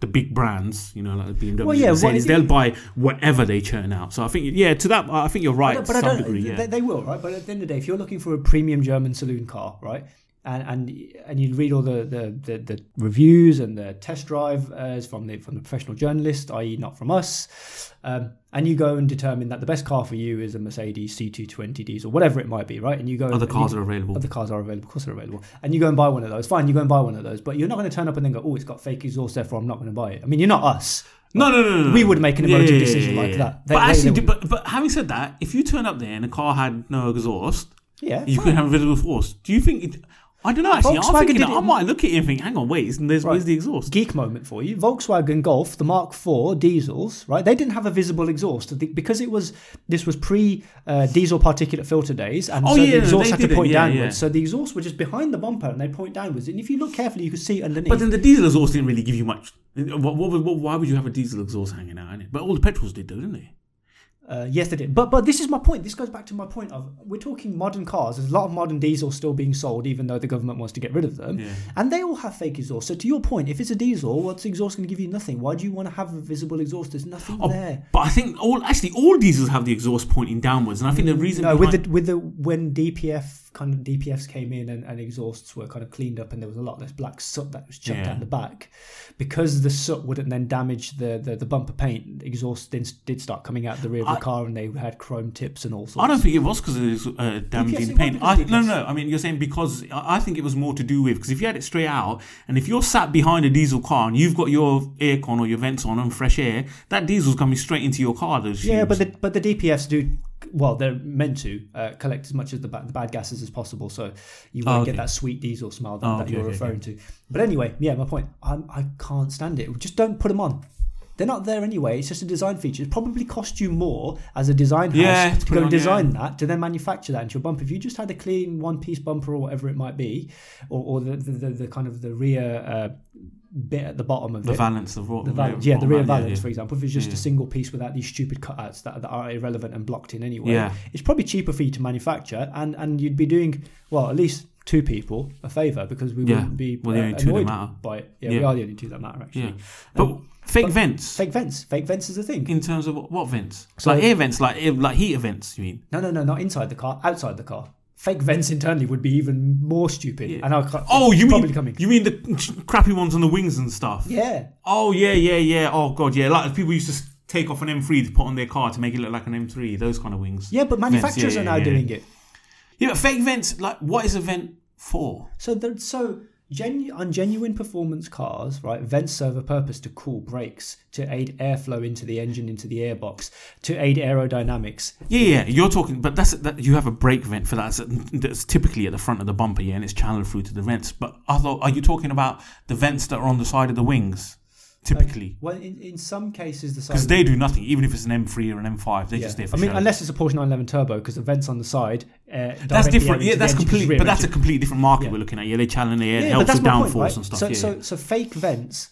the big brands, you know, like the BMW, Well, yeah, they'll buy whatever they churn out. So I think, yeah, to that, I think you're right But, to but I some don't. degree. Yeah. they, they will, right? But at the end of the day, if you're looking for a premium German saloon car, right, and and and you read all the the, the, the reviews and the test drive uh, from the from the professional journalist, i.e., not from us, um, and you go and determine that the best car for you is a Mercedes C220 diesel, or whatever it might be, right? And you go Other and cars you, are available. Other cars are available, of course they're available, and you go and buy one of those. Fine, you go and buy one of those, but you're not going to turn up and then go, oh, it's got fake exhaust, therefore I'm not going to buy it. I mean, you're not us. No, no, no, no. We would make an emotive decision like that. They- but actually, they- but but having said that, if you turn up there and the car had no exhaust, Yeah, you fine. could have a visible force. Do you think? It, I don't know. Actually, I'm thinking I might look at it and think, hang on, wait, isn't there's, where's the exhaust? geek moment for you. Volkswagen Golf, the Mark IV diesels, right? They didn't have a visible exhaust because it was this was pre uh, diesel particulate filter days, and Oh, so yeah, the exhaust had to point yeah, downwards. yeah. So the exhaust were just behind the bumper and they point downwards. And if you look carefully, you could see underneath. But then the diesel exhaust didn't really give you much. What, what, what, why would you have a diesel exhaust hanging out? In it? But all the petrols did, though, didn't they? Uh, yes, they did. But but this is my point. This goes back to my point of we're talking modern cars. There's a lot of modern diesels still being sold, even though the government wants to get rid of them. Yeah. And they all have fake exhaust. So to your point, if it's a diesel, what's exhaust going to give you? Nothing. Why do you want to have a visible exhaust? There's nothing Oh, there. But I think all actually all diesels have the exhaust pointing downwards, and I think the reason No, with the with the when DPF kind of DPFs came in and, and exhausts were kind of cleaned up and there was a lot less black soot that was chucked Yeah. out the back, because the soot wouldn't then damage the, the, the bumper paint, exhaust then did start coming out the rear of the car and they had chrome tips and all sorts. I don't think it was because it was uh, damaging paint. I, no, no. I mean, you're saying because I I think it was more to do with because if you had it straight out, and if you're sat behind a diesel car and you've got your aircon or your vents on and fresh air, that diesel's coming straight into your car. Yeah, but the but the DPFs do well. They're meant to uh, collect as much of the, ba- the bad gases as possible, so you won't Oh, get that sweet diesel smell that, Oh, that okay, you're okay, referring to. But anyway, yeah, my point. I'm, I can't stand it. Just don't put them on. They're not there anyway. It's just a design feature. It probably cost you more as a design house Yeah, to go and on, design that to then manufacture that into your bumper. If you just had a clean one-piece bumper or whatever it might be, or, or the, the, the, the kind of the rear uh, bit at the bottom of the it, valance of what the valance, yeah, the rear valance, yeah. for example, if it's just Yeah. a single piece without these stupid cutouts that, that are irrelevant and blocked in anyway, Yeah. it's probably cheaper for you to manufacture, and and you'd be doing well at least two people a favor because we Yeah. wouldn't be Well, the uh, only two that annoyed matter. by it. Yeah, we are the only two that matter actually. Yeah, but Um, fake but vents. Fake vents, fake vents is a thing. in terms of what, what vents? So- like air vents, like air, like heater vents. You mean? No, no, no, not inside the car, outside the car. Fake vents internally would be even more stupid. Yeah. And I'll cut- Oh, you probably mean coming. you mean the crappy ones on the wings and stuff? Yeah, Oh yeah, yeah, yeah. Oh god, yeah. Like people used to take off an M3 to put on their car to make it look like an M3. Those kind of wings. yeah, but manufacturers yeah, are now doing it. Yeah, but fake vents. Like, what is a vent for? So, there, so genu- on genuine performance cars, right, vents serve a purpose to cool brakes, to aid airflow into the engine, into the airbox, to aid aerodynamics. Yeah, yeah. You're talking, but that's that. You have a brake vent for that. That's, that's typically at the front of the bumper, yeah, and it's channeled through to the vents. But are you talking about the vents that are on the side of the wings? Typically, Well, in, in some cases, the because they do nothing. Even if it's an M3 or an M5, they're yeah. just there for I mean, show. unless it's a Porsche 911 Turbo, because the vents on the side. Uh, That's different. Yeah, that's completely. But that's a completely different market Yeah. we're looking at. Yeah, they channel the air, Yeah, helps with downforce point, right? and stuff. So, yeah. so, so fake vents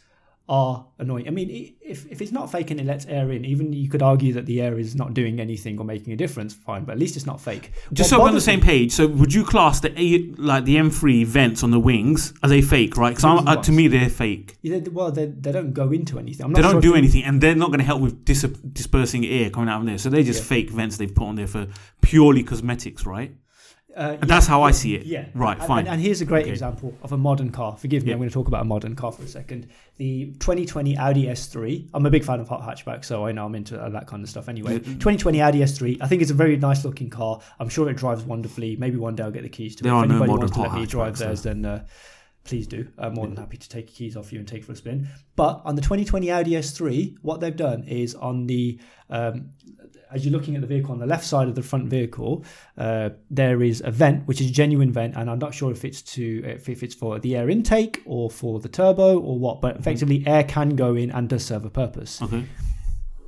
are annoying. I mean, if if it's not fake and it lets air in, even you could argue that the air is not doing anything or making a difference. Fine, but at least it's not fake. Just What so we're on the same page, so would you class the A, like the M3 vents on the wings as they fake, right? Because uh, to me they're fake. Yeah, they- well, they, they don't go into anything. I'm not They sure don't do anything, and they're not going to help with dis- dispersing air coming out of there. So they're just Yeah. fake vents they've put on there for purely cosmetics, right? Uh, And that's how I see it. Yeah. Right, And- fine. And, here's a great Okay. example of a modern car. Forgive me, Yeah. I'm going to talk about a modern car for a second. The 2020 Audi S3. I'm a big fan of hot hatchback, so I know I'm into that kind of stuff anyway. 2020 Audi S3. I think it's a very nice looking car. I'm sure it drives wonderfully. Maybe one day I'll get the keys to There it. if no anybody modern wants to let me drive hatchbacks, theirs, then uh, please do. I'm more than happy to take your keys off you and take for a spin. But on the 2020 Audi S3, what they've done is on the um, as you're looking at the vehicle on the left side of the front vehicle, uh, there is a vent which is a genuine vent, and I'm not sure if it's to if, if it's for the air intake or for the turbo or what, but effectively air can go in and does serve a purpose. Okay.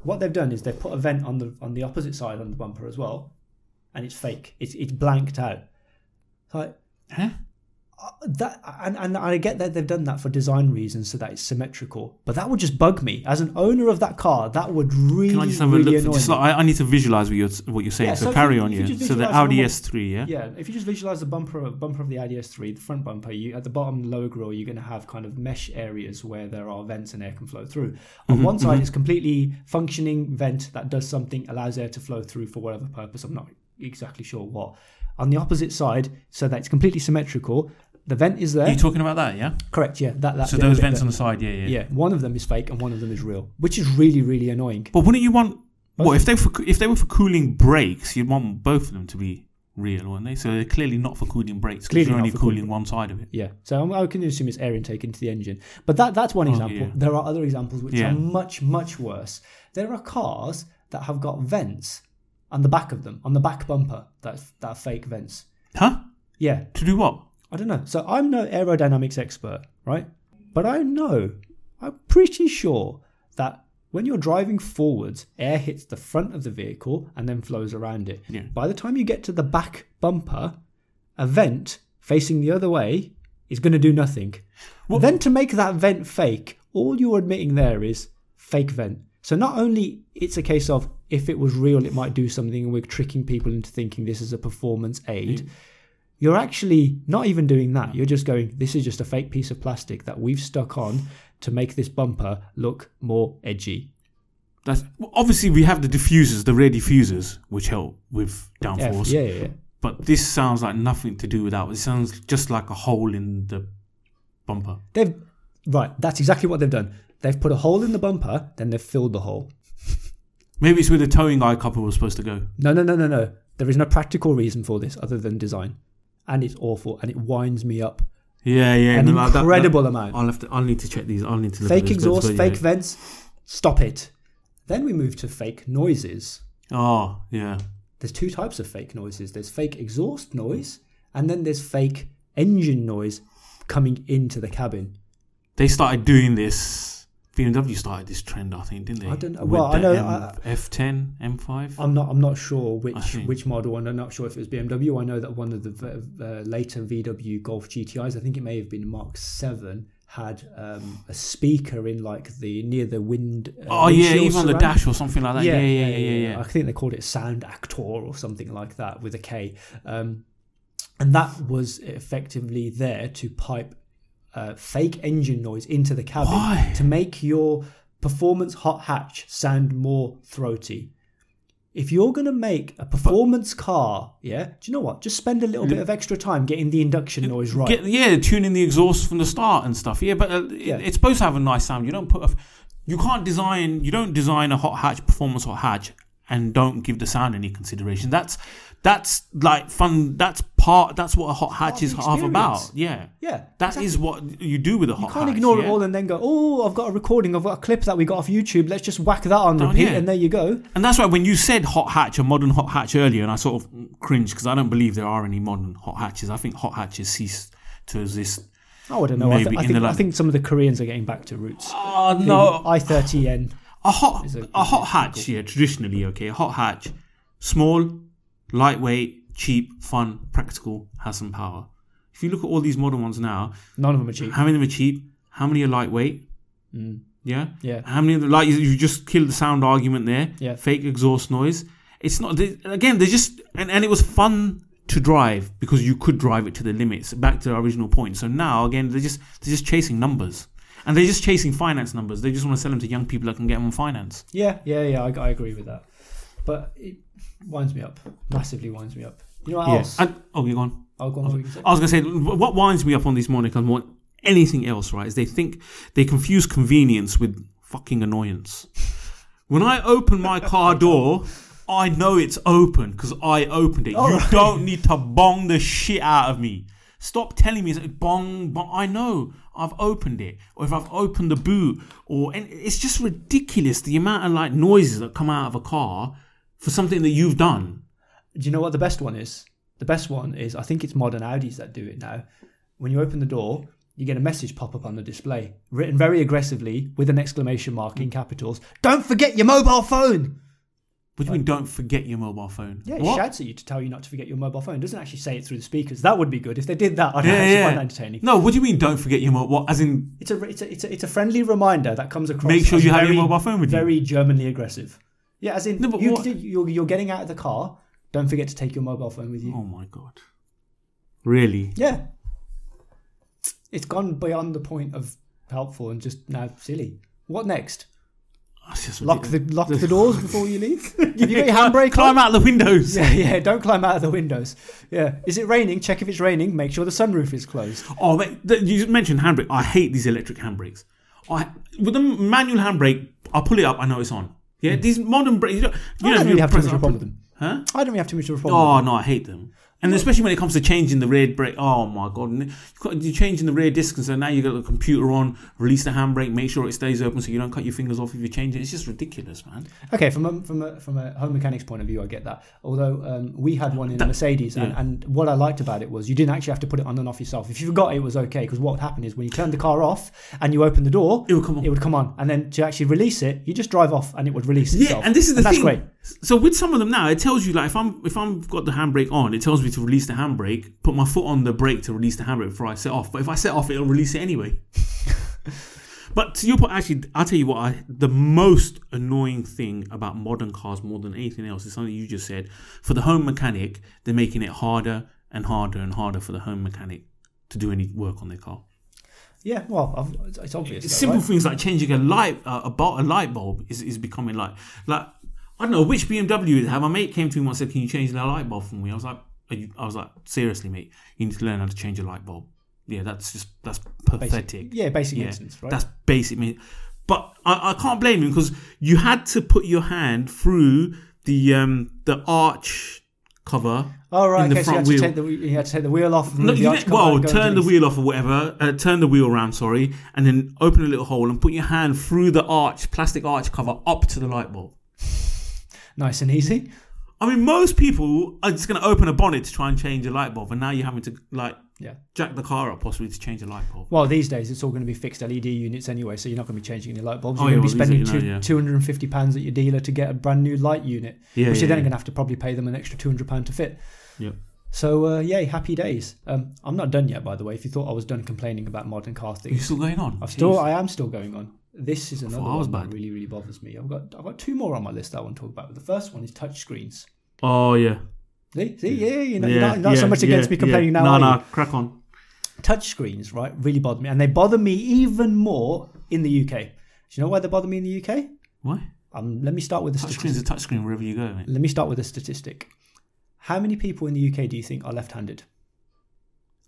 What they've done is they've put a vent on the on the opposite side on the bumper as well, and it's fake. It's it's blanked out. Like Huh? That and, and I get that they've done that for design reasons so that it's symmetrical, but that would just bug me as an owner of that car. That would really, Can I just have a really look? For, annoy just like, I, I need to visualize what you're what you're saying. Yeah, so, so carry you- on, yeah. So the Audi S3, yeah. Yeah, if you just visualize the bumper bumper of the Audi S3, the front bumper, you at the bottom lower grille, you're going to have kind of mesh areas where there are vents and air can flow through. On Mm-hmm, one side, it's completely functioning vent that does something, allows air to flow through for whatever purpose. I'm not exactly sure what. On the opposite side, so that it's completely symmetrical, the vent is there. You're you talking about that, yeah? Correct. Yeah, that that. So those vents there. on the side, yeah, yeah. Yeah, one of them is fake and one of them is real, which is really really annoying. But wouldn't you want? What if they for, if they were for cooling brakes? You'd want both of them to be real, wouldn't they? So they're clearly not for cooling brakes. Because Clearly you're only cooling cooling- one side of it. Yeah, so I'm, I can assume it's air intake into the engine. But that that's one Oh, example. yeah. There are other examples which Yeah. are much much worse. There are cars that have got vents on the back of them, on the back bumper. That that are fake vents. Huh? Yeah, To do what? I don't know. So I'm no aerodynamics expert, right? But I know, I'm pretty sure that when you're driving forwards, air hits the front of the vehicle and then flows around it. Yeah. By the time you get to the back bumper, a vent facing the other way is going to do nothing. Well- then to make that vent fake, all you're admitting there is fake vent. So not only it's a case of if it was real, it might do something, and we're tricking people into thinking this is a performance aid. You're actually not even doing that. You're just going, this is just a fake piece of plastic that we've stuck on to make this bumper look more edgy. That's well, obviously we have the diffusers, the rear diffusers, which help with downforce. yeah, yeah. yeah. But this sounds like nothing to do with that. It sounds just like a hole in the bumper. They've right. That's exactly what they've done. They've put a hole in the bumper, then they've filled the hole. Maybe it's where the towing eye couple was supposed to go. No, no, no, no, no. There is no practical reason for this other than design, and it's awful, and it winds me up Yeah, yeah. an no, that- that- incredible amount. I'll have to. I'll need to check these. I'll need to look fake at exhaust, but fake yeah. vents. Stop it. Then we move to fake noises. Oh, yeah. There's two types of fake noises. There's fake exhaust noise, and then there's fake engine noise coming into the cabin. They started doing this. BMW started this trend, I think, didn't they? I don't know. With Well, I know, M- I- F10, M5. I'm not. I'm not sure which which model, and I'm not sure if it was BMW. I know that one of the uh, later VW Golf GTIs, I think it may have been Mark Seven, had um, a speaker in like the near the wind. Uh, oh yeah, even on the dash or something like that. Yeah, yeah, yeah, yeah. yeah, I think they called it Soundaktor or something like that with a K. Um, and that was effectively there to pipe uh, fake engine noise into the cabin Why? to make your performance hot hatch sound more throaty. If you're going to make a performance car, yeah, do you know what? Just spend a little bit of extra time getting the induction noise right. Get, yeah, tuning the exhaust from the start and stuff. Yeah, but uh, it- it's supposed to have a nice sound. You don't put a, you can't design, you don't design a hot hatch performance hot hatch and don't give the sound any consideration. That's that's like fun. That's part. That's what a hot hatch is half about. Yeah, yeah, that is what you do with a hot hatch. You can't hatch. ignore yeah? it all and then go, oh, I've got a recording, I've got a clip that we got off YouTube. Let's just whack that on Oh, repeat, yeah. and there you go. And that's why when you said hot hatch, a modern hot hatch earlier, and I sort of cringed because I don't believe there are any modern hot hatches. I think hot hatches ceased to exist. Oh, I don't know. I, Maybe th- I in think I think some of the Koreans are getting back to roots. Oh no, i30N. a hot a- a hot hatch. Yeah, traditionally okay. A hot hatch, small, lightweight, cheap, fun, practical, has some power. If you look at all these modern ones now, None of them are cheap. how many of them are cheap? How many are lightweight? Mm. Yeah. Yeah. How many of them like you- just killed the sound argument there? Yeah. Fake exhaust noise. It's not they, again. They're just and, and it was fun to drive because you could drive it to the limits. Back to the original point. So now again, they're just they're just chasing numbers. And they're just chasing finance numbers. They just want to sell them to young people that can get them on finance. Yeah, yeah, yeah. I, I agree with that. But it winds me up. Massively winds me up. You know what else? And, oh, you're gone. I'll go on. What you can say. I was going to say, what winds me up on these morning cars more anything else, right, is they think they confuse convenience with fucking annoyance. When I open my car [laughs] door, I know it's open because I opened it. you right. don't need to bong the shit out of me. Stop telling me it's like bong, bong. I know I've opened it, or if I've opened the boot, or and it's just ridiculous the amount of like noises that come out of a car for something that you've done. Do you know what the best one is? The best one is I think it's modern Audis that do it now. When you open the door, you get a message pop up on the display, written very aggressively with an exclamation mark in capitals. Don't forget your mobile phone. What do you mean? Don't forget your mobile phone. Yeah, it What? shouts at you to tell you not to forget your mobile phone. It doesn't actually say it through the speakers. That would be good if they did that. I'd Yeah, actually yeah. find that entertaining. No, what do you mean? Don't forget your mobile. What? As in, It's a, it's a it's a it's a friendly reminder that comes across. Make sure you have your mobile phone with you. Very Germanly aggressive. Yeah, as in No, you, what- you're you're getting out of the car. Don't forget to take your mobile phone with you. oh my god, really? Yeah. It's gone beyond the point of helpful and just now silly. What next? Lock the lock the doors before you leave. Have [laughs] you got your handbrake Climb on? out the windows. Yeah, yeah. Don't climb out of the windows. Yeah. Is it raining? Check if it's raining. Make sure the sunroof is closed. Oh, mate, you mentioned handbrake. I hate these electric handbrakes. I with the manual handbrake, I pull it up. I know it's on. Yeah, hmm. these modern brakes. You, don't- you I don't really have too much of a problem with them. Huh? I don't really have too much of a problem. Oh no, I hate them. And especially when it comes to changing the rear brake. Oh my god, you've got- you're changing the rear disc, and so now you've got the computer on. Release the handbrake, make sure it stays open, so you don't cut your fingers off if you change it. It's just ridiculous, man. Okay, from a, from a from a home mechanics point of view, I get that. Although um, we had one in a Mercedes, and, yeah. and what I liked about it was you didn't actually have to put it on and off yourself. If you forgot, it was okay because what would happen is when you turned the car off and you opened the door, It would come on. It would come on, and then to actually release it, you just drive off and it would release itself. Yeah, and this is the that's thing. great. So with some of them now, it tells you like if I'm if I'm got the handbrake on, it tells me to release the handbrake, put my foot on the brake to release the handbrake before I set off. But if I set off, it'll release it anyway. [laughs] but to your point, actually, I'll tell you what. I, the most annoying thing about modern cars, more than anything else, is something you just said. For the home mechanic, they're making it harder and harder and harder for the home mechanic to do any work on their car. Yeah, well, it's, it's obvious. though, Simple right? things like changing a light uh, a, bulb, a light bulb is, is becoming like like I don't know which BMW it have. My mate came to me and said, "Can you change the light bulb for me?" I was like, I was like, seriously, mate, you need to learn how to change a light bulb. Yeah, that's just that's pathetic. Yeah, basic Yeah, maintenance, right? That's basic. Me, but I, I can't blame you because you had to put your hand through the um the arch cover. oh right, in the okay. So you front had, to wheel. take the, you had to take the wheel off. No, the you arch well, turn the wheel off or whatever. Uh, turn the wheel around, sorry, and then open a little hole and put your hand through the arch, plastic arch cover, up to the light bulb. Nice and easy. I mean, most people are just going to open a bonnet to try and change a light bulb, and now you're having to like Yeah. jack the car up possibly to change a light bulb. Well, these days it's all going to be fixed LED units anyway, so you're not going to be changing any light bulbs. Oh, You're yeah, going to be well, spending are- two, know, yeah. 250 pounds at your dealer to get a brand new light unit, Yeah, which yeah, you're then yeah. going to have to probably pay them an extra 200 pound to fit. Yep. So uh, yay, happy days. Um, I'm not done yet, by the way. If you thought I was done complaining about modern car things, still going on? I've still, I am still going on. This is another thought I was one that really, really bothers me. I've got, I've got two more on my list I want to talk about. But the first one is touchscreens. Oh yeah. See, see, yeah, you know, yeah, you're not, not so much against yeah, me complaining yeah. now. No, you? no, crack on. touch screens, right, really bother me, and they bother me even more in the UK. Do you know why they bother me in the UK? Why? Um, let me start with the Touch statistic. screen's a touch screen wherever you go, mate. Let me start with a statistic. How many people in the UK do you think are left-handed?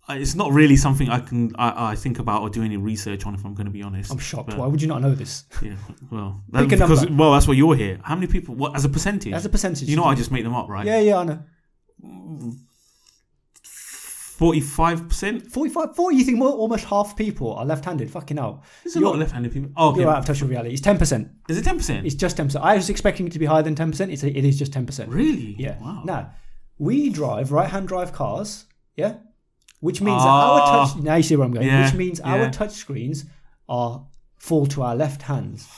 It's not really something I can I, I think about or do any research on. If I'm going to be honest, I'm shocked. But, Why would you not know this? [laughs] Yeah, well, that, because well, that's why you're here. How many people? What as a percentage? As a percentage, you know, I just make them up, right? yeah, yeah, I know. forty-five percent. 45, 40, you think more, almost half people are left-handed? Fucking hell. There's a You're- lot of left-handed people. Oh, okay. You're out of touch with reality. It's 10%. Is it ten percent? It's just 10%. I was expecting it to be higher than 10%. It's, it is just 10%. Really? Yeah. Wow. Now, we drive right-hand drive cars, yeah, which means Ah. that our touch. Now you see where I'm going. Yeah, Which means our yeah. touch screens are fall to our left hands.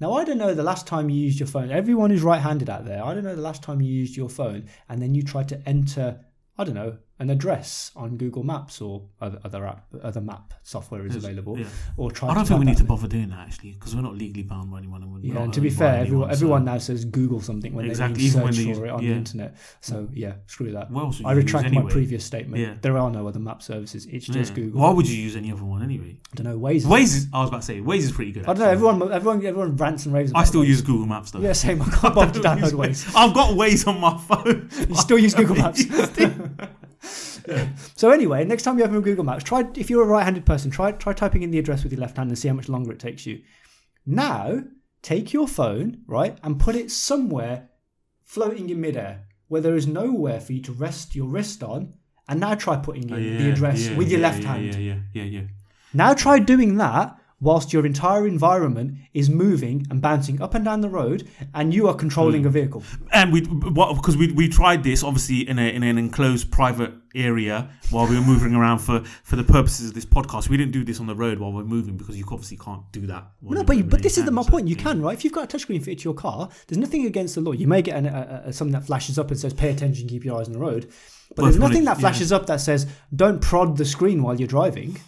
Now I don't know the last time you used your phone. Everyone who's right-handed out there, I don't know the last time you used your phone and then you tried to enter, I don't know, an address on Google Maps or other other app, other map software is available, yeah. or try. I don't think we need to bother doing that actually, because we're not legally bound by anyone. And yeah, and to be fair, everyone, so- everyone now says Google something when Exactly, they search for it on yeah. the internet. So yeah, screw that. What I retract my previous statement. Yeah. There are no other map services. It's just. Google. Why would you use any other one anyway? I don't know. Waze. Waze is. I was about to say Waze is pretty good. I don't know. Everyone, everyone, everyone rants and raves. I still Waze. use Google Maps though. Yeah, same. I can't [laughs] bother to download Waze. I've got Waze on my phone. You still use Google Maps. [laughs] [laughs] Yeah. So anyway, next time you open a Google Maps, try if you're a right-handed person, try try typing in the address with your left hand and see how much longer it takes you. Now, take your phone, right, and put it somewhere floating in midair where there is nowhere for you to rest your wrist on. And now try putting in Oh, yeah, the address yeah, with your left hand. Yeah, yeah, yeah, yeah. Now try doing that whilst your entire environment is moving and bouncing up and down the road and you are controlling hmm. a vehicle. And we, because we we tried this obviously in a in an enclosed private area while we were moving around for for the purposes of this podcast. We didn't do this on the road while we're moving because you obviously can't do that. No, but you, but this is the, my point. You yeah. can, right? If you've got a touchscreen fitted to your car, there's nothing against the law. You may get an, a, a, something that flashes up and says "Pay attention, keep your eyes on the road," but Well, there's nothing that flashes up that says "Don't prod the screen while you're driving."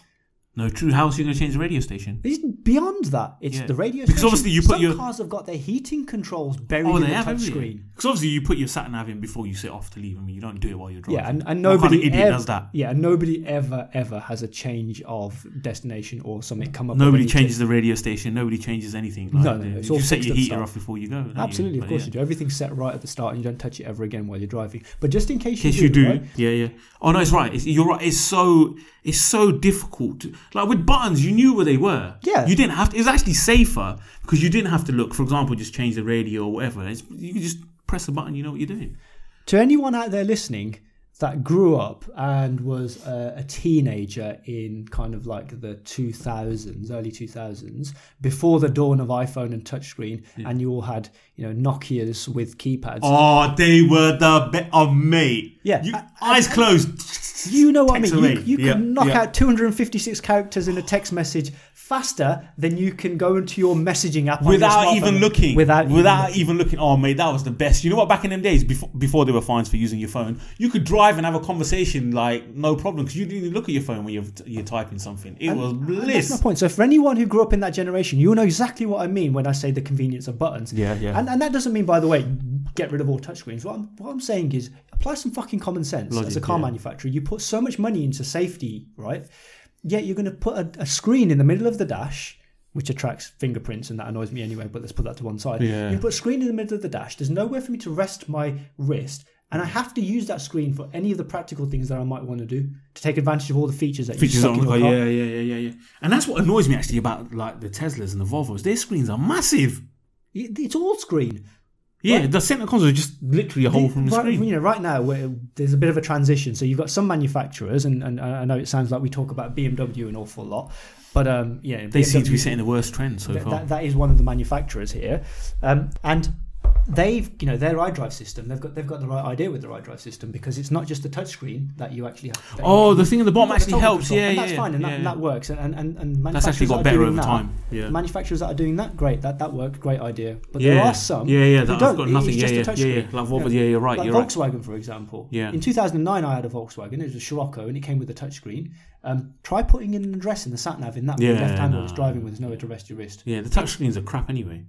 No, true. How else are you going to change the radio station? It's beyond that. It's Yeah. the radio. Because station. obviously you put Some your- cars have got their heating controls buried Oh, in the have haven't you? touchscreen. Because obviously you put your sat nav in before you set off to leave. I mean, you don't do it while you're driving. Yeah, and, and What kind nobody of idiot ever, does that? Yeah, and nobody ever ever has a change of destination or something come up. with Nobody any changes the radio station. Nobody changes anything. Like, No, no, no, it's you all set fixed your at the heater start. off before you go. don't you? Absolutely, of But course yeah. you do. Everything's set right at the start, and you don't touch it ever again while you're driving. But just in case, In case you do, right? yeah, yeah. Oh no, it's right. It's, you're right. It's so it's so difficult. To, like with buttons, you knew where they were. Yeah. You didn't have to. It's actually safer because you didn't have to look. For example, just change the radio or whatever. It's, you can just press a button. You know what you're doing. To anyone out there listening that grew up and was a, a teenager in kind of like the 2000s, early 2000s, before the dawn of iPhone and touchscreen, and you all had you know Nokia's with keypads. Oh, they were the best. Oh, mate. Yeah. You, eyes closed. You know what I mean? You, you Yeah, can knock yeah. out 256 characters in a text message faster than you can go into your messaging app Without even looking, Without without even even looking. Oh, mate, that was the best. You know what? Back in them days, before before there were fines for using your phone, you could drive and have a conversation like no problem because you didn't even look at your phone when you're you're typing something. It was And That's bliss. my point. So for anyone who grew up in that generation, you'll know exactly what I mean when I say the convenience of buttons. Yeah, yeah. And, and that doesn't mean, by the way, get rid of all touchscreens. What I'm, what I'm saying is apply some fucking common sense as a car yeah. manufacturer. You put so much money into safety, right? Yet you're going to put a, a screen in the middle of the dash. Which attracts fingerprints, and that annoys me anyway. But let's put that to one side. Yeah. You put a screen in the middle of the dash. There's nowhere for me to rest my wrist, And I have to use that screen for any of the practical things that I might want to do to take advantage of all the features that Features on the car, car. yeah, yeah, yeah, yeah, yeah. And that's what annoys me actually about like the Teslas and the Volvos. Their screens are massive. It's all screen. Yeah, the center console is just literally a hole from the right, screen. You know, right now where there's a bit of a transition. So you've got some manufacturers, and, and I know it sounds like we talk about BMW an awful lot, but um, yeah, They seem to be setting the worst trend so Th- far. that, that is one of the manufacturers here, um, and they've you know their iDrive system. They've got they've got the right idea with their iDrive system because it's not just the touchscreen that you actually have. oh, the thing at the bottom actually the helps. control, Yeah, and yeah, that's yeah, fine, and, yeah, that, and that works. And and, and, That's actually manufacturers got that are better over that- time. Yeah. Manufacturers that are doing that, great. That that worked, great idea. But yeah. there are some. Yeah, yeah. That, don't. Got nothing. It's Yeah, yeah, yeah, yeah. Like Volvo. Yeah, you're right. Like you're right. Volkswagen, for example. Yeah. In 2009, I had a Volkswagen. It was a Scirocco, and it came with a touchscreen. Um, try putting in an address in the sat nav in that Yeah, left hand no. it's driving with. There's nowhere to rest your wrist. Yeah, the touchscreens are crap anyway.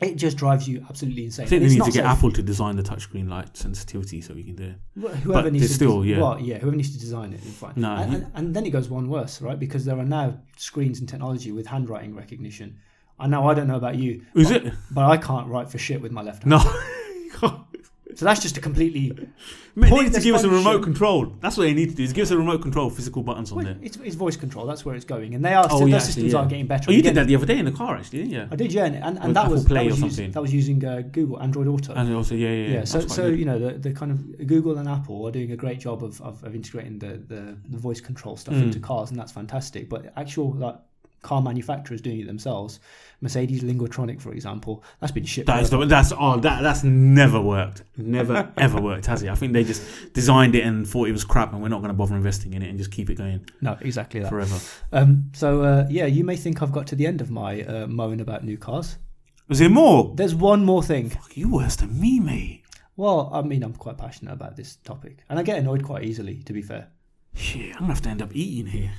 It just drives you absolutely insane. I think And they need to get safe. Apple to design the touchscreen light sensitivity so we can do it. Well, Whoever But needs to still, yeah. well, yeah, whoever needs to design it, fine. No, and, and then it goes one worse, right? Because there are now screens and technology with handwriting recognition. I know I don't know about you, Is but, it? but I can't write for shit with my left hand. No. [laughs] So that's just a completely. Man, they need to give us a remote control. That's what they need to do. Is give us a remote control, physical buttons on Well, there. it's, it's voice control. That's where it's going, and they are. Oh, their yeah, actually, systems yeah. are getting better. Oh, you did that the other day in the car, actually, didn't you? I did, yeah, and, and, With and that Apple was Play that was or using, that was using uh, Google Android Auto. And also, yeah, yeah, yeah, so that's quite so good. you know the, the kind of Google and Apple are doing a great job of, of, of integrating the, the, the voice control stuff Mm. into cars, and that's fantastic. But actual like car manufacturers doing it themselves, Mercedes Linguatronic, for example, that's been shipped. That is the, that's oh that that's never worked. Never [laughs] ever worked, has it? I think they just designed it and thought it was crap, and we're not going to bother investing in it and just keep it going no, exactly that. forever. Um, so uh, yeah, you may think I've got to the end of my uh, moan about new cars. Was there more? There's one more thing. You worse than me, mate. Well, I mean, I'm quite passionate about this topic, and I get annoyed quite easily. To be fair, Shit, I'm gonna have to end up eating here.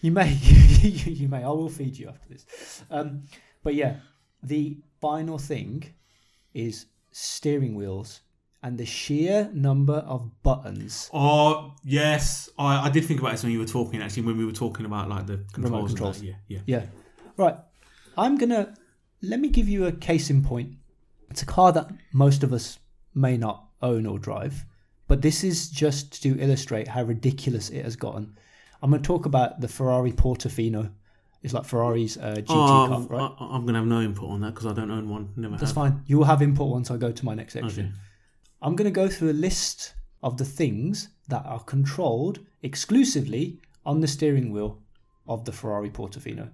[laughs] you may, you, [laughs] you may. I will feed you after this. Um, but yeah, the final thing is steering wheels and the sheer number of buttons. Oh yes, I, I did think about this when you were talking. Actually, when we were talking about like the controls. controls. Yeah, yeah. Yeah, right. I'm gonna let me give you a case in point. It's a car that most of us may not own or drive, but this is just to illustrate how ridiculous it has gotten. I'm going to talk about the Ferrari Portofino. It's like Ferrari's uh, GT Oh, car, right? I, I'm gonna have no input on that because I don't own one. Never That's have. fine. You will have input once I go to my next section. Okay. I'm going to go through a list of the things that are controlled exclusively on the steering wheel of the Ferrari Portofino.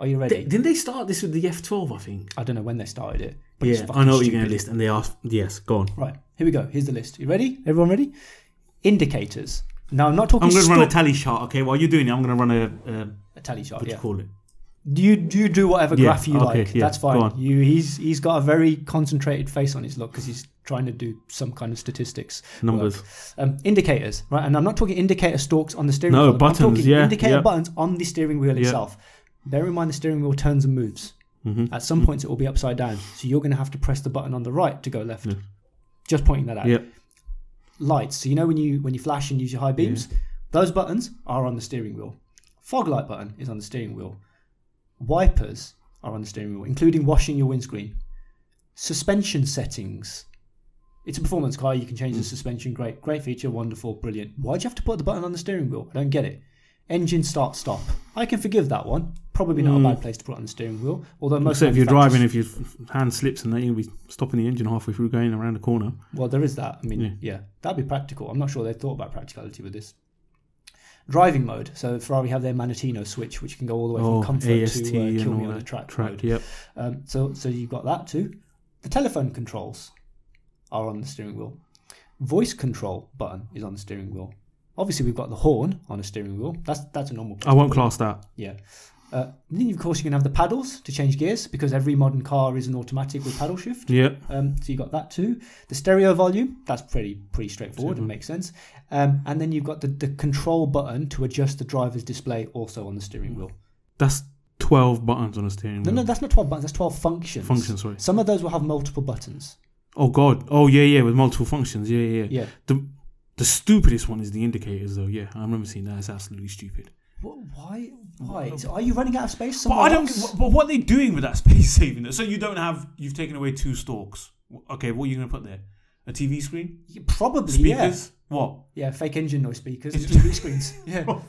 Are you ready? Di- Didn't they start this with the F12? I think. I don't know when they started it. But Yeah, I know what you're going to list, and they asked. Yes, go on. Right, here we go. Here's the list. You ready? Everyone ready? Indicators. Now, I'm not talking I'm going to run a tally chart. Okay, while you're doing it, I'm going to run a. Uh, a tally chart. what do Yeah. you call it? You you do whatever Yeah, graph you okay, like. yeah, That's go fine. on. You he's he's got a very concentrated face on his look because he's trying to do some kind of statistics. Numbers. work. Um, indicators, right? And I'm not talking indicator stalks on the steering No, wheel. buttons, I'm talking yeah, indicator yeah. buttons on the steering wheel itself. Bear in mind the steering wheel turns and moves. Mhm. At some points, it will be upside down, so you're going to have to press the button on the right to go left. Just pointing that out. Yeah. Lights. So you know when you when you flash and use your high beams, those buttons are on the steering wheel. Fog light button is on the steering wheel. Wipers are on the steering wheel, including washing your windscreen. Suspension settings. It's a performance car. You can change the Mm. suspension. Great, great feature. Wonderful, brilliant. Why do you have to put the button on the steering wheel? I don't get it. Engine start stop. I can forgive that one. Probably not Mm. a bad place to put on the steering wheel. Although most Except if you're driving, if your hand slips and that, you'll be stopping the engine halfway through going around the corner. Well, there is that. I mean, Yeah. yeah, that'd be practical. I'm not sure they thought about practicality with this. Driving mode. So Ferrari have their Manettino switch, which can go all the way from Oh, comfort AST to uh, kill me on the track, track. mode. Yep. Um, so, so you've got that too. The telephone controls are on the steering wheel. Voice control button is on the steering wheel. Obviously, we've got the horn on the steering wheel. That's that's a normal. I won't class that. Yeah. Uh, then, of course, you can have the paddles to change gears because every modern car is an automatic with paddle shift. Yeah. Um, so you got that too. The stereo volume, that's pretty pretty straightforward and makes sense. Um, and then you've got the, the control button to adjust the driver's display also on the steering wheel. That's 12 buttons on a steering No, wheel. no, that's not 12 buttons, that's 12 functions. Functions, sorry. Some of those will have multiple buttons. Oh, God. Oh, yeah, yeah, with multiple functions. Yeah, yeah, yeah. Yeah. The, the stupidest one is the indicators, though. Yeah, I remember seeing that. It's absolutely stupid. Wh- Why? Why? So are you running out of space? But I don't. else? But what are they doing with that [laughs] space saving? So you don't have. You've taken away two stalks. Okay, what are you going to put there? A TV screen? Probably, Speakers? What? yeah. Yeah, fake engine noise speakers TV screens. [laughs] Yeah. [laughs]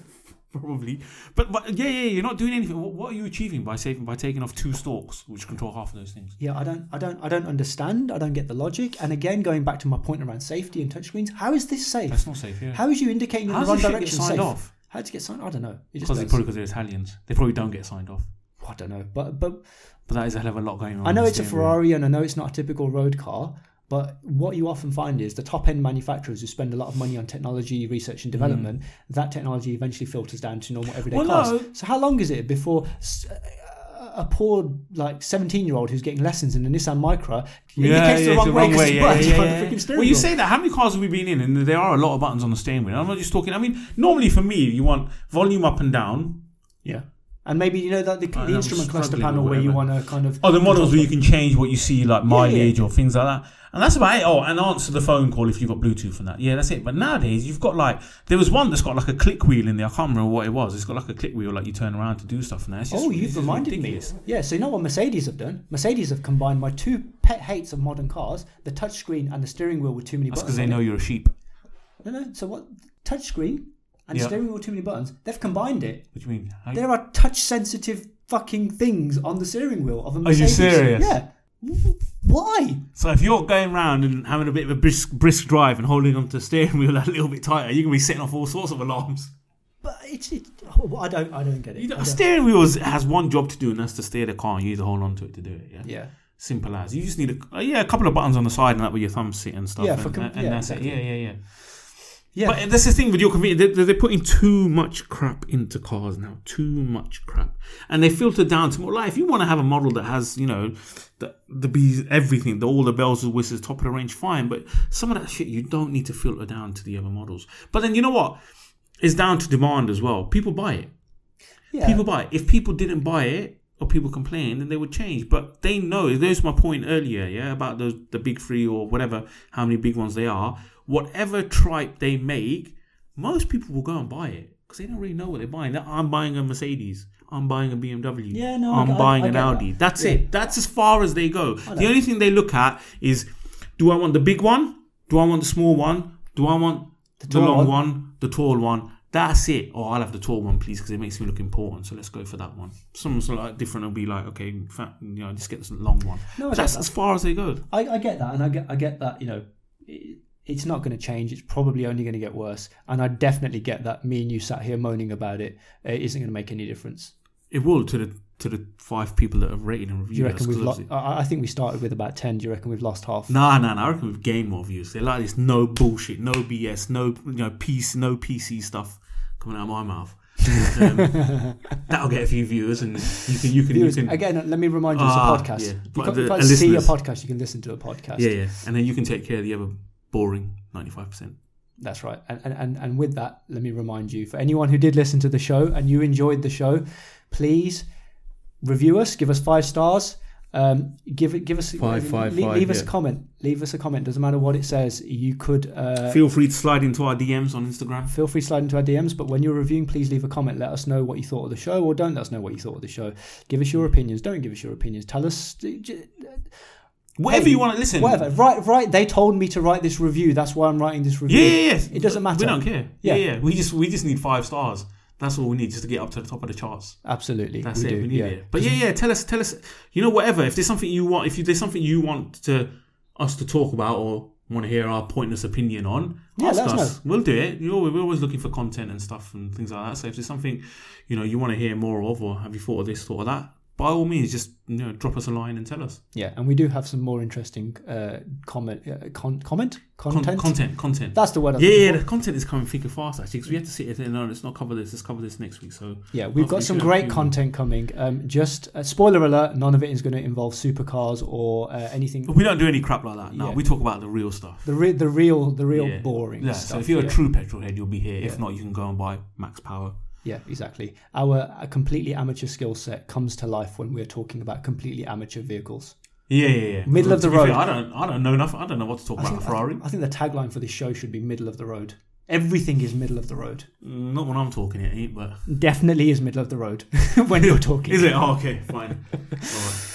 [laughs] Probably. But, but yeah, yeah, you're not doing anything. What, what are you achieving by saving by taking off two stalks, which control half of those things? Yeah, I don't, I don't, I don't understand. I don't get the logic. And again, going back to my point around safety and touchscreens, how is this safe? That's not safe. Yeah. How is you indicating in How the wrong this shit get direction signed safe? off? How does you get signed? I don't know. It Because does. probably because they're Italians. They probably don't get signed off. I don't know. But but But that is a hell of a lot going on. I know it's a. Ferrari, and I know it's not a typical road car. But what you often find is the top end manufacturers who spend a lot of money on technology research and mm. development, that technology eventually filters down to normal everyday Well, cars. no. So how long is it before a poor like 17 year old who's getting lessons in a Nissan Micra indicates the it's wrong way because yeah, it's yeah, yeah. the freaking steering Well, you say that. How many cars have we been in? And there are a lot of buttons on the steering wheel. I'm not just talking. I mean, normally for me, you want volume up and down. Yeah. And maybe you know that the, the instrument cluster panel where you want to kind of Oh, the models where you can change what you see, like mileage yeah. or things like that. And that's about it. Oh, and answer the phone call if you've got Bluetooth and that. Yeah, that's it. But nowadays, you've got like, there was one that's got like a click wheel in there. I can't remember what it was. It's got like a click wheel, like you turn around to do stuff. And that. Oh, you've reminded ridiculous. me. Yeah, so you know what Mercedes have done? Mercedes have combined my two pet hates of modern cars: the touchscreen and the steering wheel with too many buttons. That's buttons. because they know you're a sheep. No, no. So what? Touchscreen and Yeah. steering wheel with too many buttons. They've combined it. What do you mean? How- There are touch-sensitive fucking things on the steering wheel of a Mercedes. Are you Mercedes. serious? Yeah. Why? So if you're going around and having a bit of a brisk, brisk drive and holding onto the steering wheel [laughs] a little bit tighter, you're gonna be setting off all sorts of alarms. But it's, it, oh, I don't I don't get it. You know, I a don't- steering wheel has one job to do, and that's to steer the car. You need to hold on to it to do it. Yeah. yeah. Simple as. You just need a uh, yeah, a couple of buttons on the side and that where your thumbs sit and stuff. Yeah, and, for com- and, and yeah, that's exactly. it. Yeah, yeah, yeah. Yeah. But that's the thing with your convenience. They're, they're putting too much crap into cars now. Too much crap, and they filter down to more. Like if you want to have a model that has, you know, the the bees, everything, the, all the bells and whistles, top of the range, fine. But some of that shit you don't need to filter down to the other models. But then you know what? It's down to demand as well. People buy it. yeah. People buy it. If people didn't buy it or people complain, then they would change. But they know. There's my point earlier, yeah, about those the big three or whatever, how many big ones they are. Whatever tripe they make, most people will go and buy it because they don't really know what they're buying. I'm buying a Mercedes. I'm buying a BMW. Yeah, no, I I'm I- buying I an get that. Audi. That's Yeah. it. That's as far as they go. The only thing they look at is, do I want the big one? Do I want the small one? Do I want the, tall long one? The tall one? That's it. Oh, I'll have the tall one, please, because it makes me look important. So let's go for that one. Some sort of like different will be like, okay, fat, you know, just get this long one. No, I that's that. as far as they go. I, I get that, and I get I get that. You know, it, it's not going to change. It's probably only going to get worse. And I definitely get that. Me and you sat here moaning about it. It isn't going to make any difference. It will to the to the five people that have rated and Do reviewed you us. reckon we've 'cause lost? I, think we started with about ten. Do you reckon we've lost half? Nah, nah, nah. I reckon we've gained more views. They like this no bullshit, no BS, no you know PC, no PC stuff coming out of my mouth. Um, [laughs] that'll get a few viewers, and you can you can Viewers, you can Again, let me remind you, Ah, it's a podcast. yeah. You can't, the- you can't see a podcast. You can listen to a podcast. yeah yeah, and then you can take care of the other boring ninety five percent. That's right. And, and, and with that, let me remind you for anyone who did listen to the show and you enjoyed the show, please review us, give us five stars. Um, give it, give us Five, five, leave, five, leave us a comment. Leave us a comment. Doesn't matter what it says. You could uh, Feel free to slide into our DMs on Instagram. feel free to slide into our DMs. But when you're reviewing, please leave a comment. Let us know what you thought of the show, or don't let us know what you thought of the show. Give us your opinions. Don't give us your opinions. Tell us Whatever Hey, you want to listen. whatever. Right, right. They told me to write this review. That's why I'm writing this review. Yeah, yeah, yeah. It doesn't matter. We don't care. Yeah. Yeah. yeah, We just we just need five stars. That's all we need just to get up to the top of the charts. Absolutely, That's we it. do. we need yeah. it. But yeah, yeah. Tell us, tell us. You know, whatever. If there's something you want, if you, there's something you want to us to talk about or want to hear our pointless opinion on, Yeah, ask us us. We'll do it. You know, we're always looking for content and stuff and things like that. So if there's something you know you want to hear more of, or have you thought of this, thought of that, by all means, just you know, drop us a line and tell us. Yeah, and we do have some more interesting uh, comment, uh, con- comment, Con- content. content, content. That's the word. I'm yeah, yeah, the content is coming thick and fast actually because we had to sit here and no, let's not cover this. Let's cover this next week. So yeah. We've got some great content coming. Um, just uh, spoiler alert: none of it is going to involve supercars or uh, anything. we don't do any crap like that. No, Yeah. we talk about the real stuff. The re- the real, the real Yeah. boring Yeah, stuff. so if you're a true petrol head, you'll be here. If not, you can go and buy Max Power. Yeah, exactly. Our a completely amateur skill set comes to life when we're talking about completely amateur vehicles. Yeah, yeah, yeah. Middle of the be fair, road. I don't, I don't know nothing. I don't know what to talk I about think, Ferrari. I think the tagline for this show should be "middle of the road." Everything is middle of the road. Mm, Not when I'm talking, it. But Definitely is middle of the road [laughs] when you're talking. [laughs] is it? Oh, okay, fine. [laughs] All right.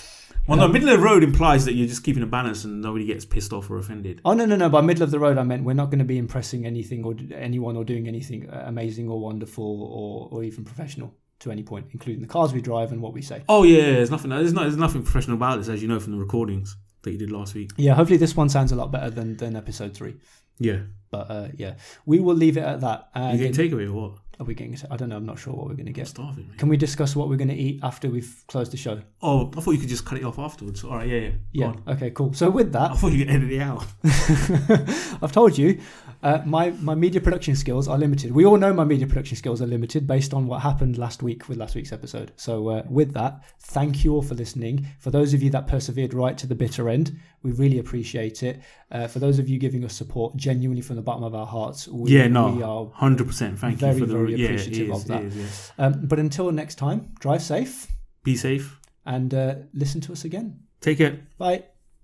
Well, no, middle of the road implies that you're just keeping a balance and nobody gets pissed off or offended. Oh no no no! By middle of the road, I meant we're not going to be impressing anything or anyone or doing anything uh, amazing or wonderful or, or even professional to any point, including the cars we drive and what we say. Oh yeah, there's nothing. There's, no, there's nothing professional about this, as you know from the recordings that you did last week. Yeah, hopefully this one sounds a lot better than than episode three. Yeah, But uh, yeah, we will leave it at that. you getting takeaway or what? Are we getting? I don't know. I'm not sure what we're going to get. starving. Mate. Can we discuss what we're going to eat after we've closed the show? Oh, I thought you could just cut it off afterwards. All right, yeah, yeah. Go Yeah. on. Okay. Cool. So with that, I thought you could edit it out. [laughs] I've told you, uh, my my media production skills are limited. We all know my media production skills are limited based on what happened last week with last week's episode. So uh, with that, thank you all for listening. For those of you that persevered right to the bitter end, we really appreciate it. Uh, for those of you giving us support, genuinely from the bottom of our hearts, we, yeah, no, we are. hundred percent. Thank very, you for the very yeah, is, of that. is, yes. Um, but until next time, drive safe Be safe. and uh, listen to us again. Take care. Bye.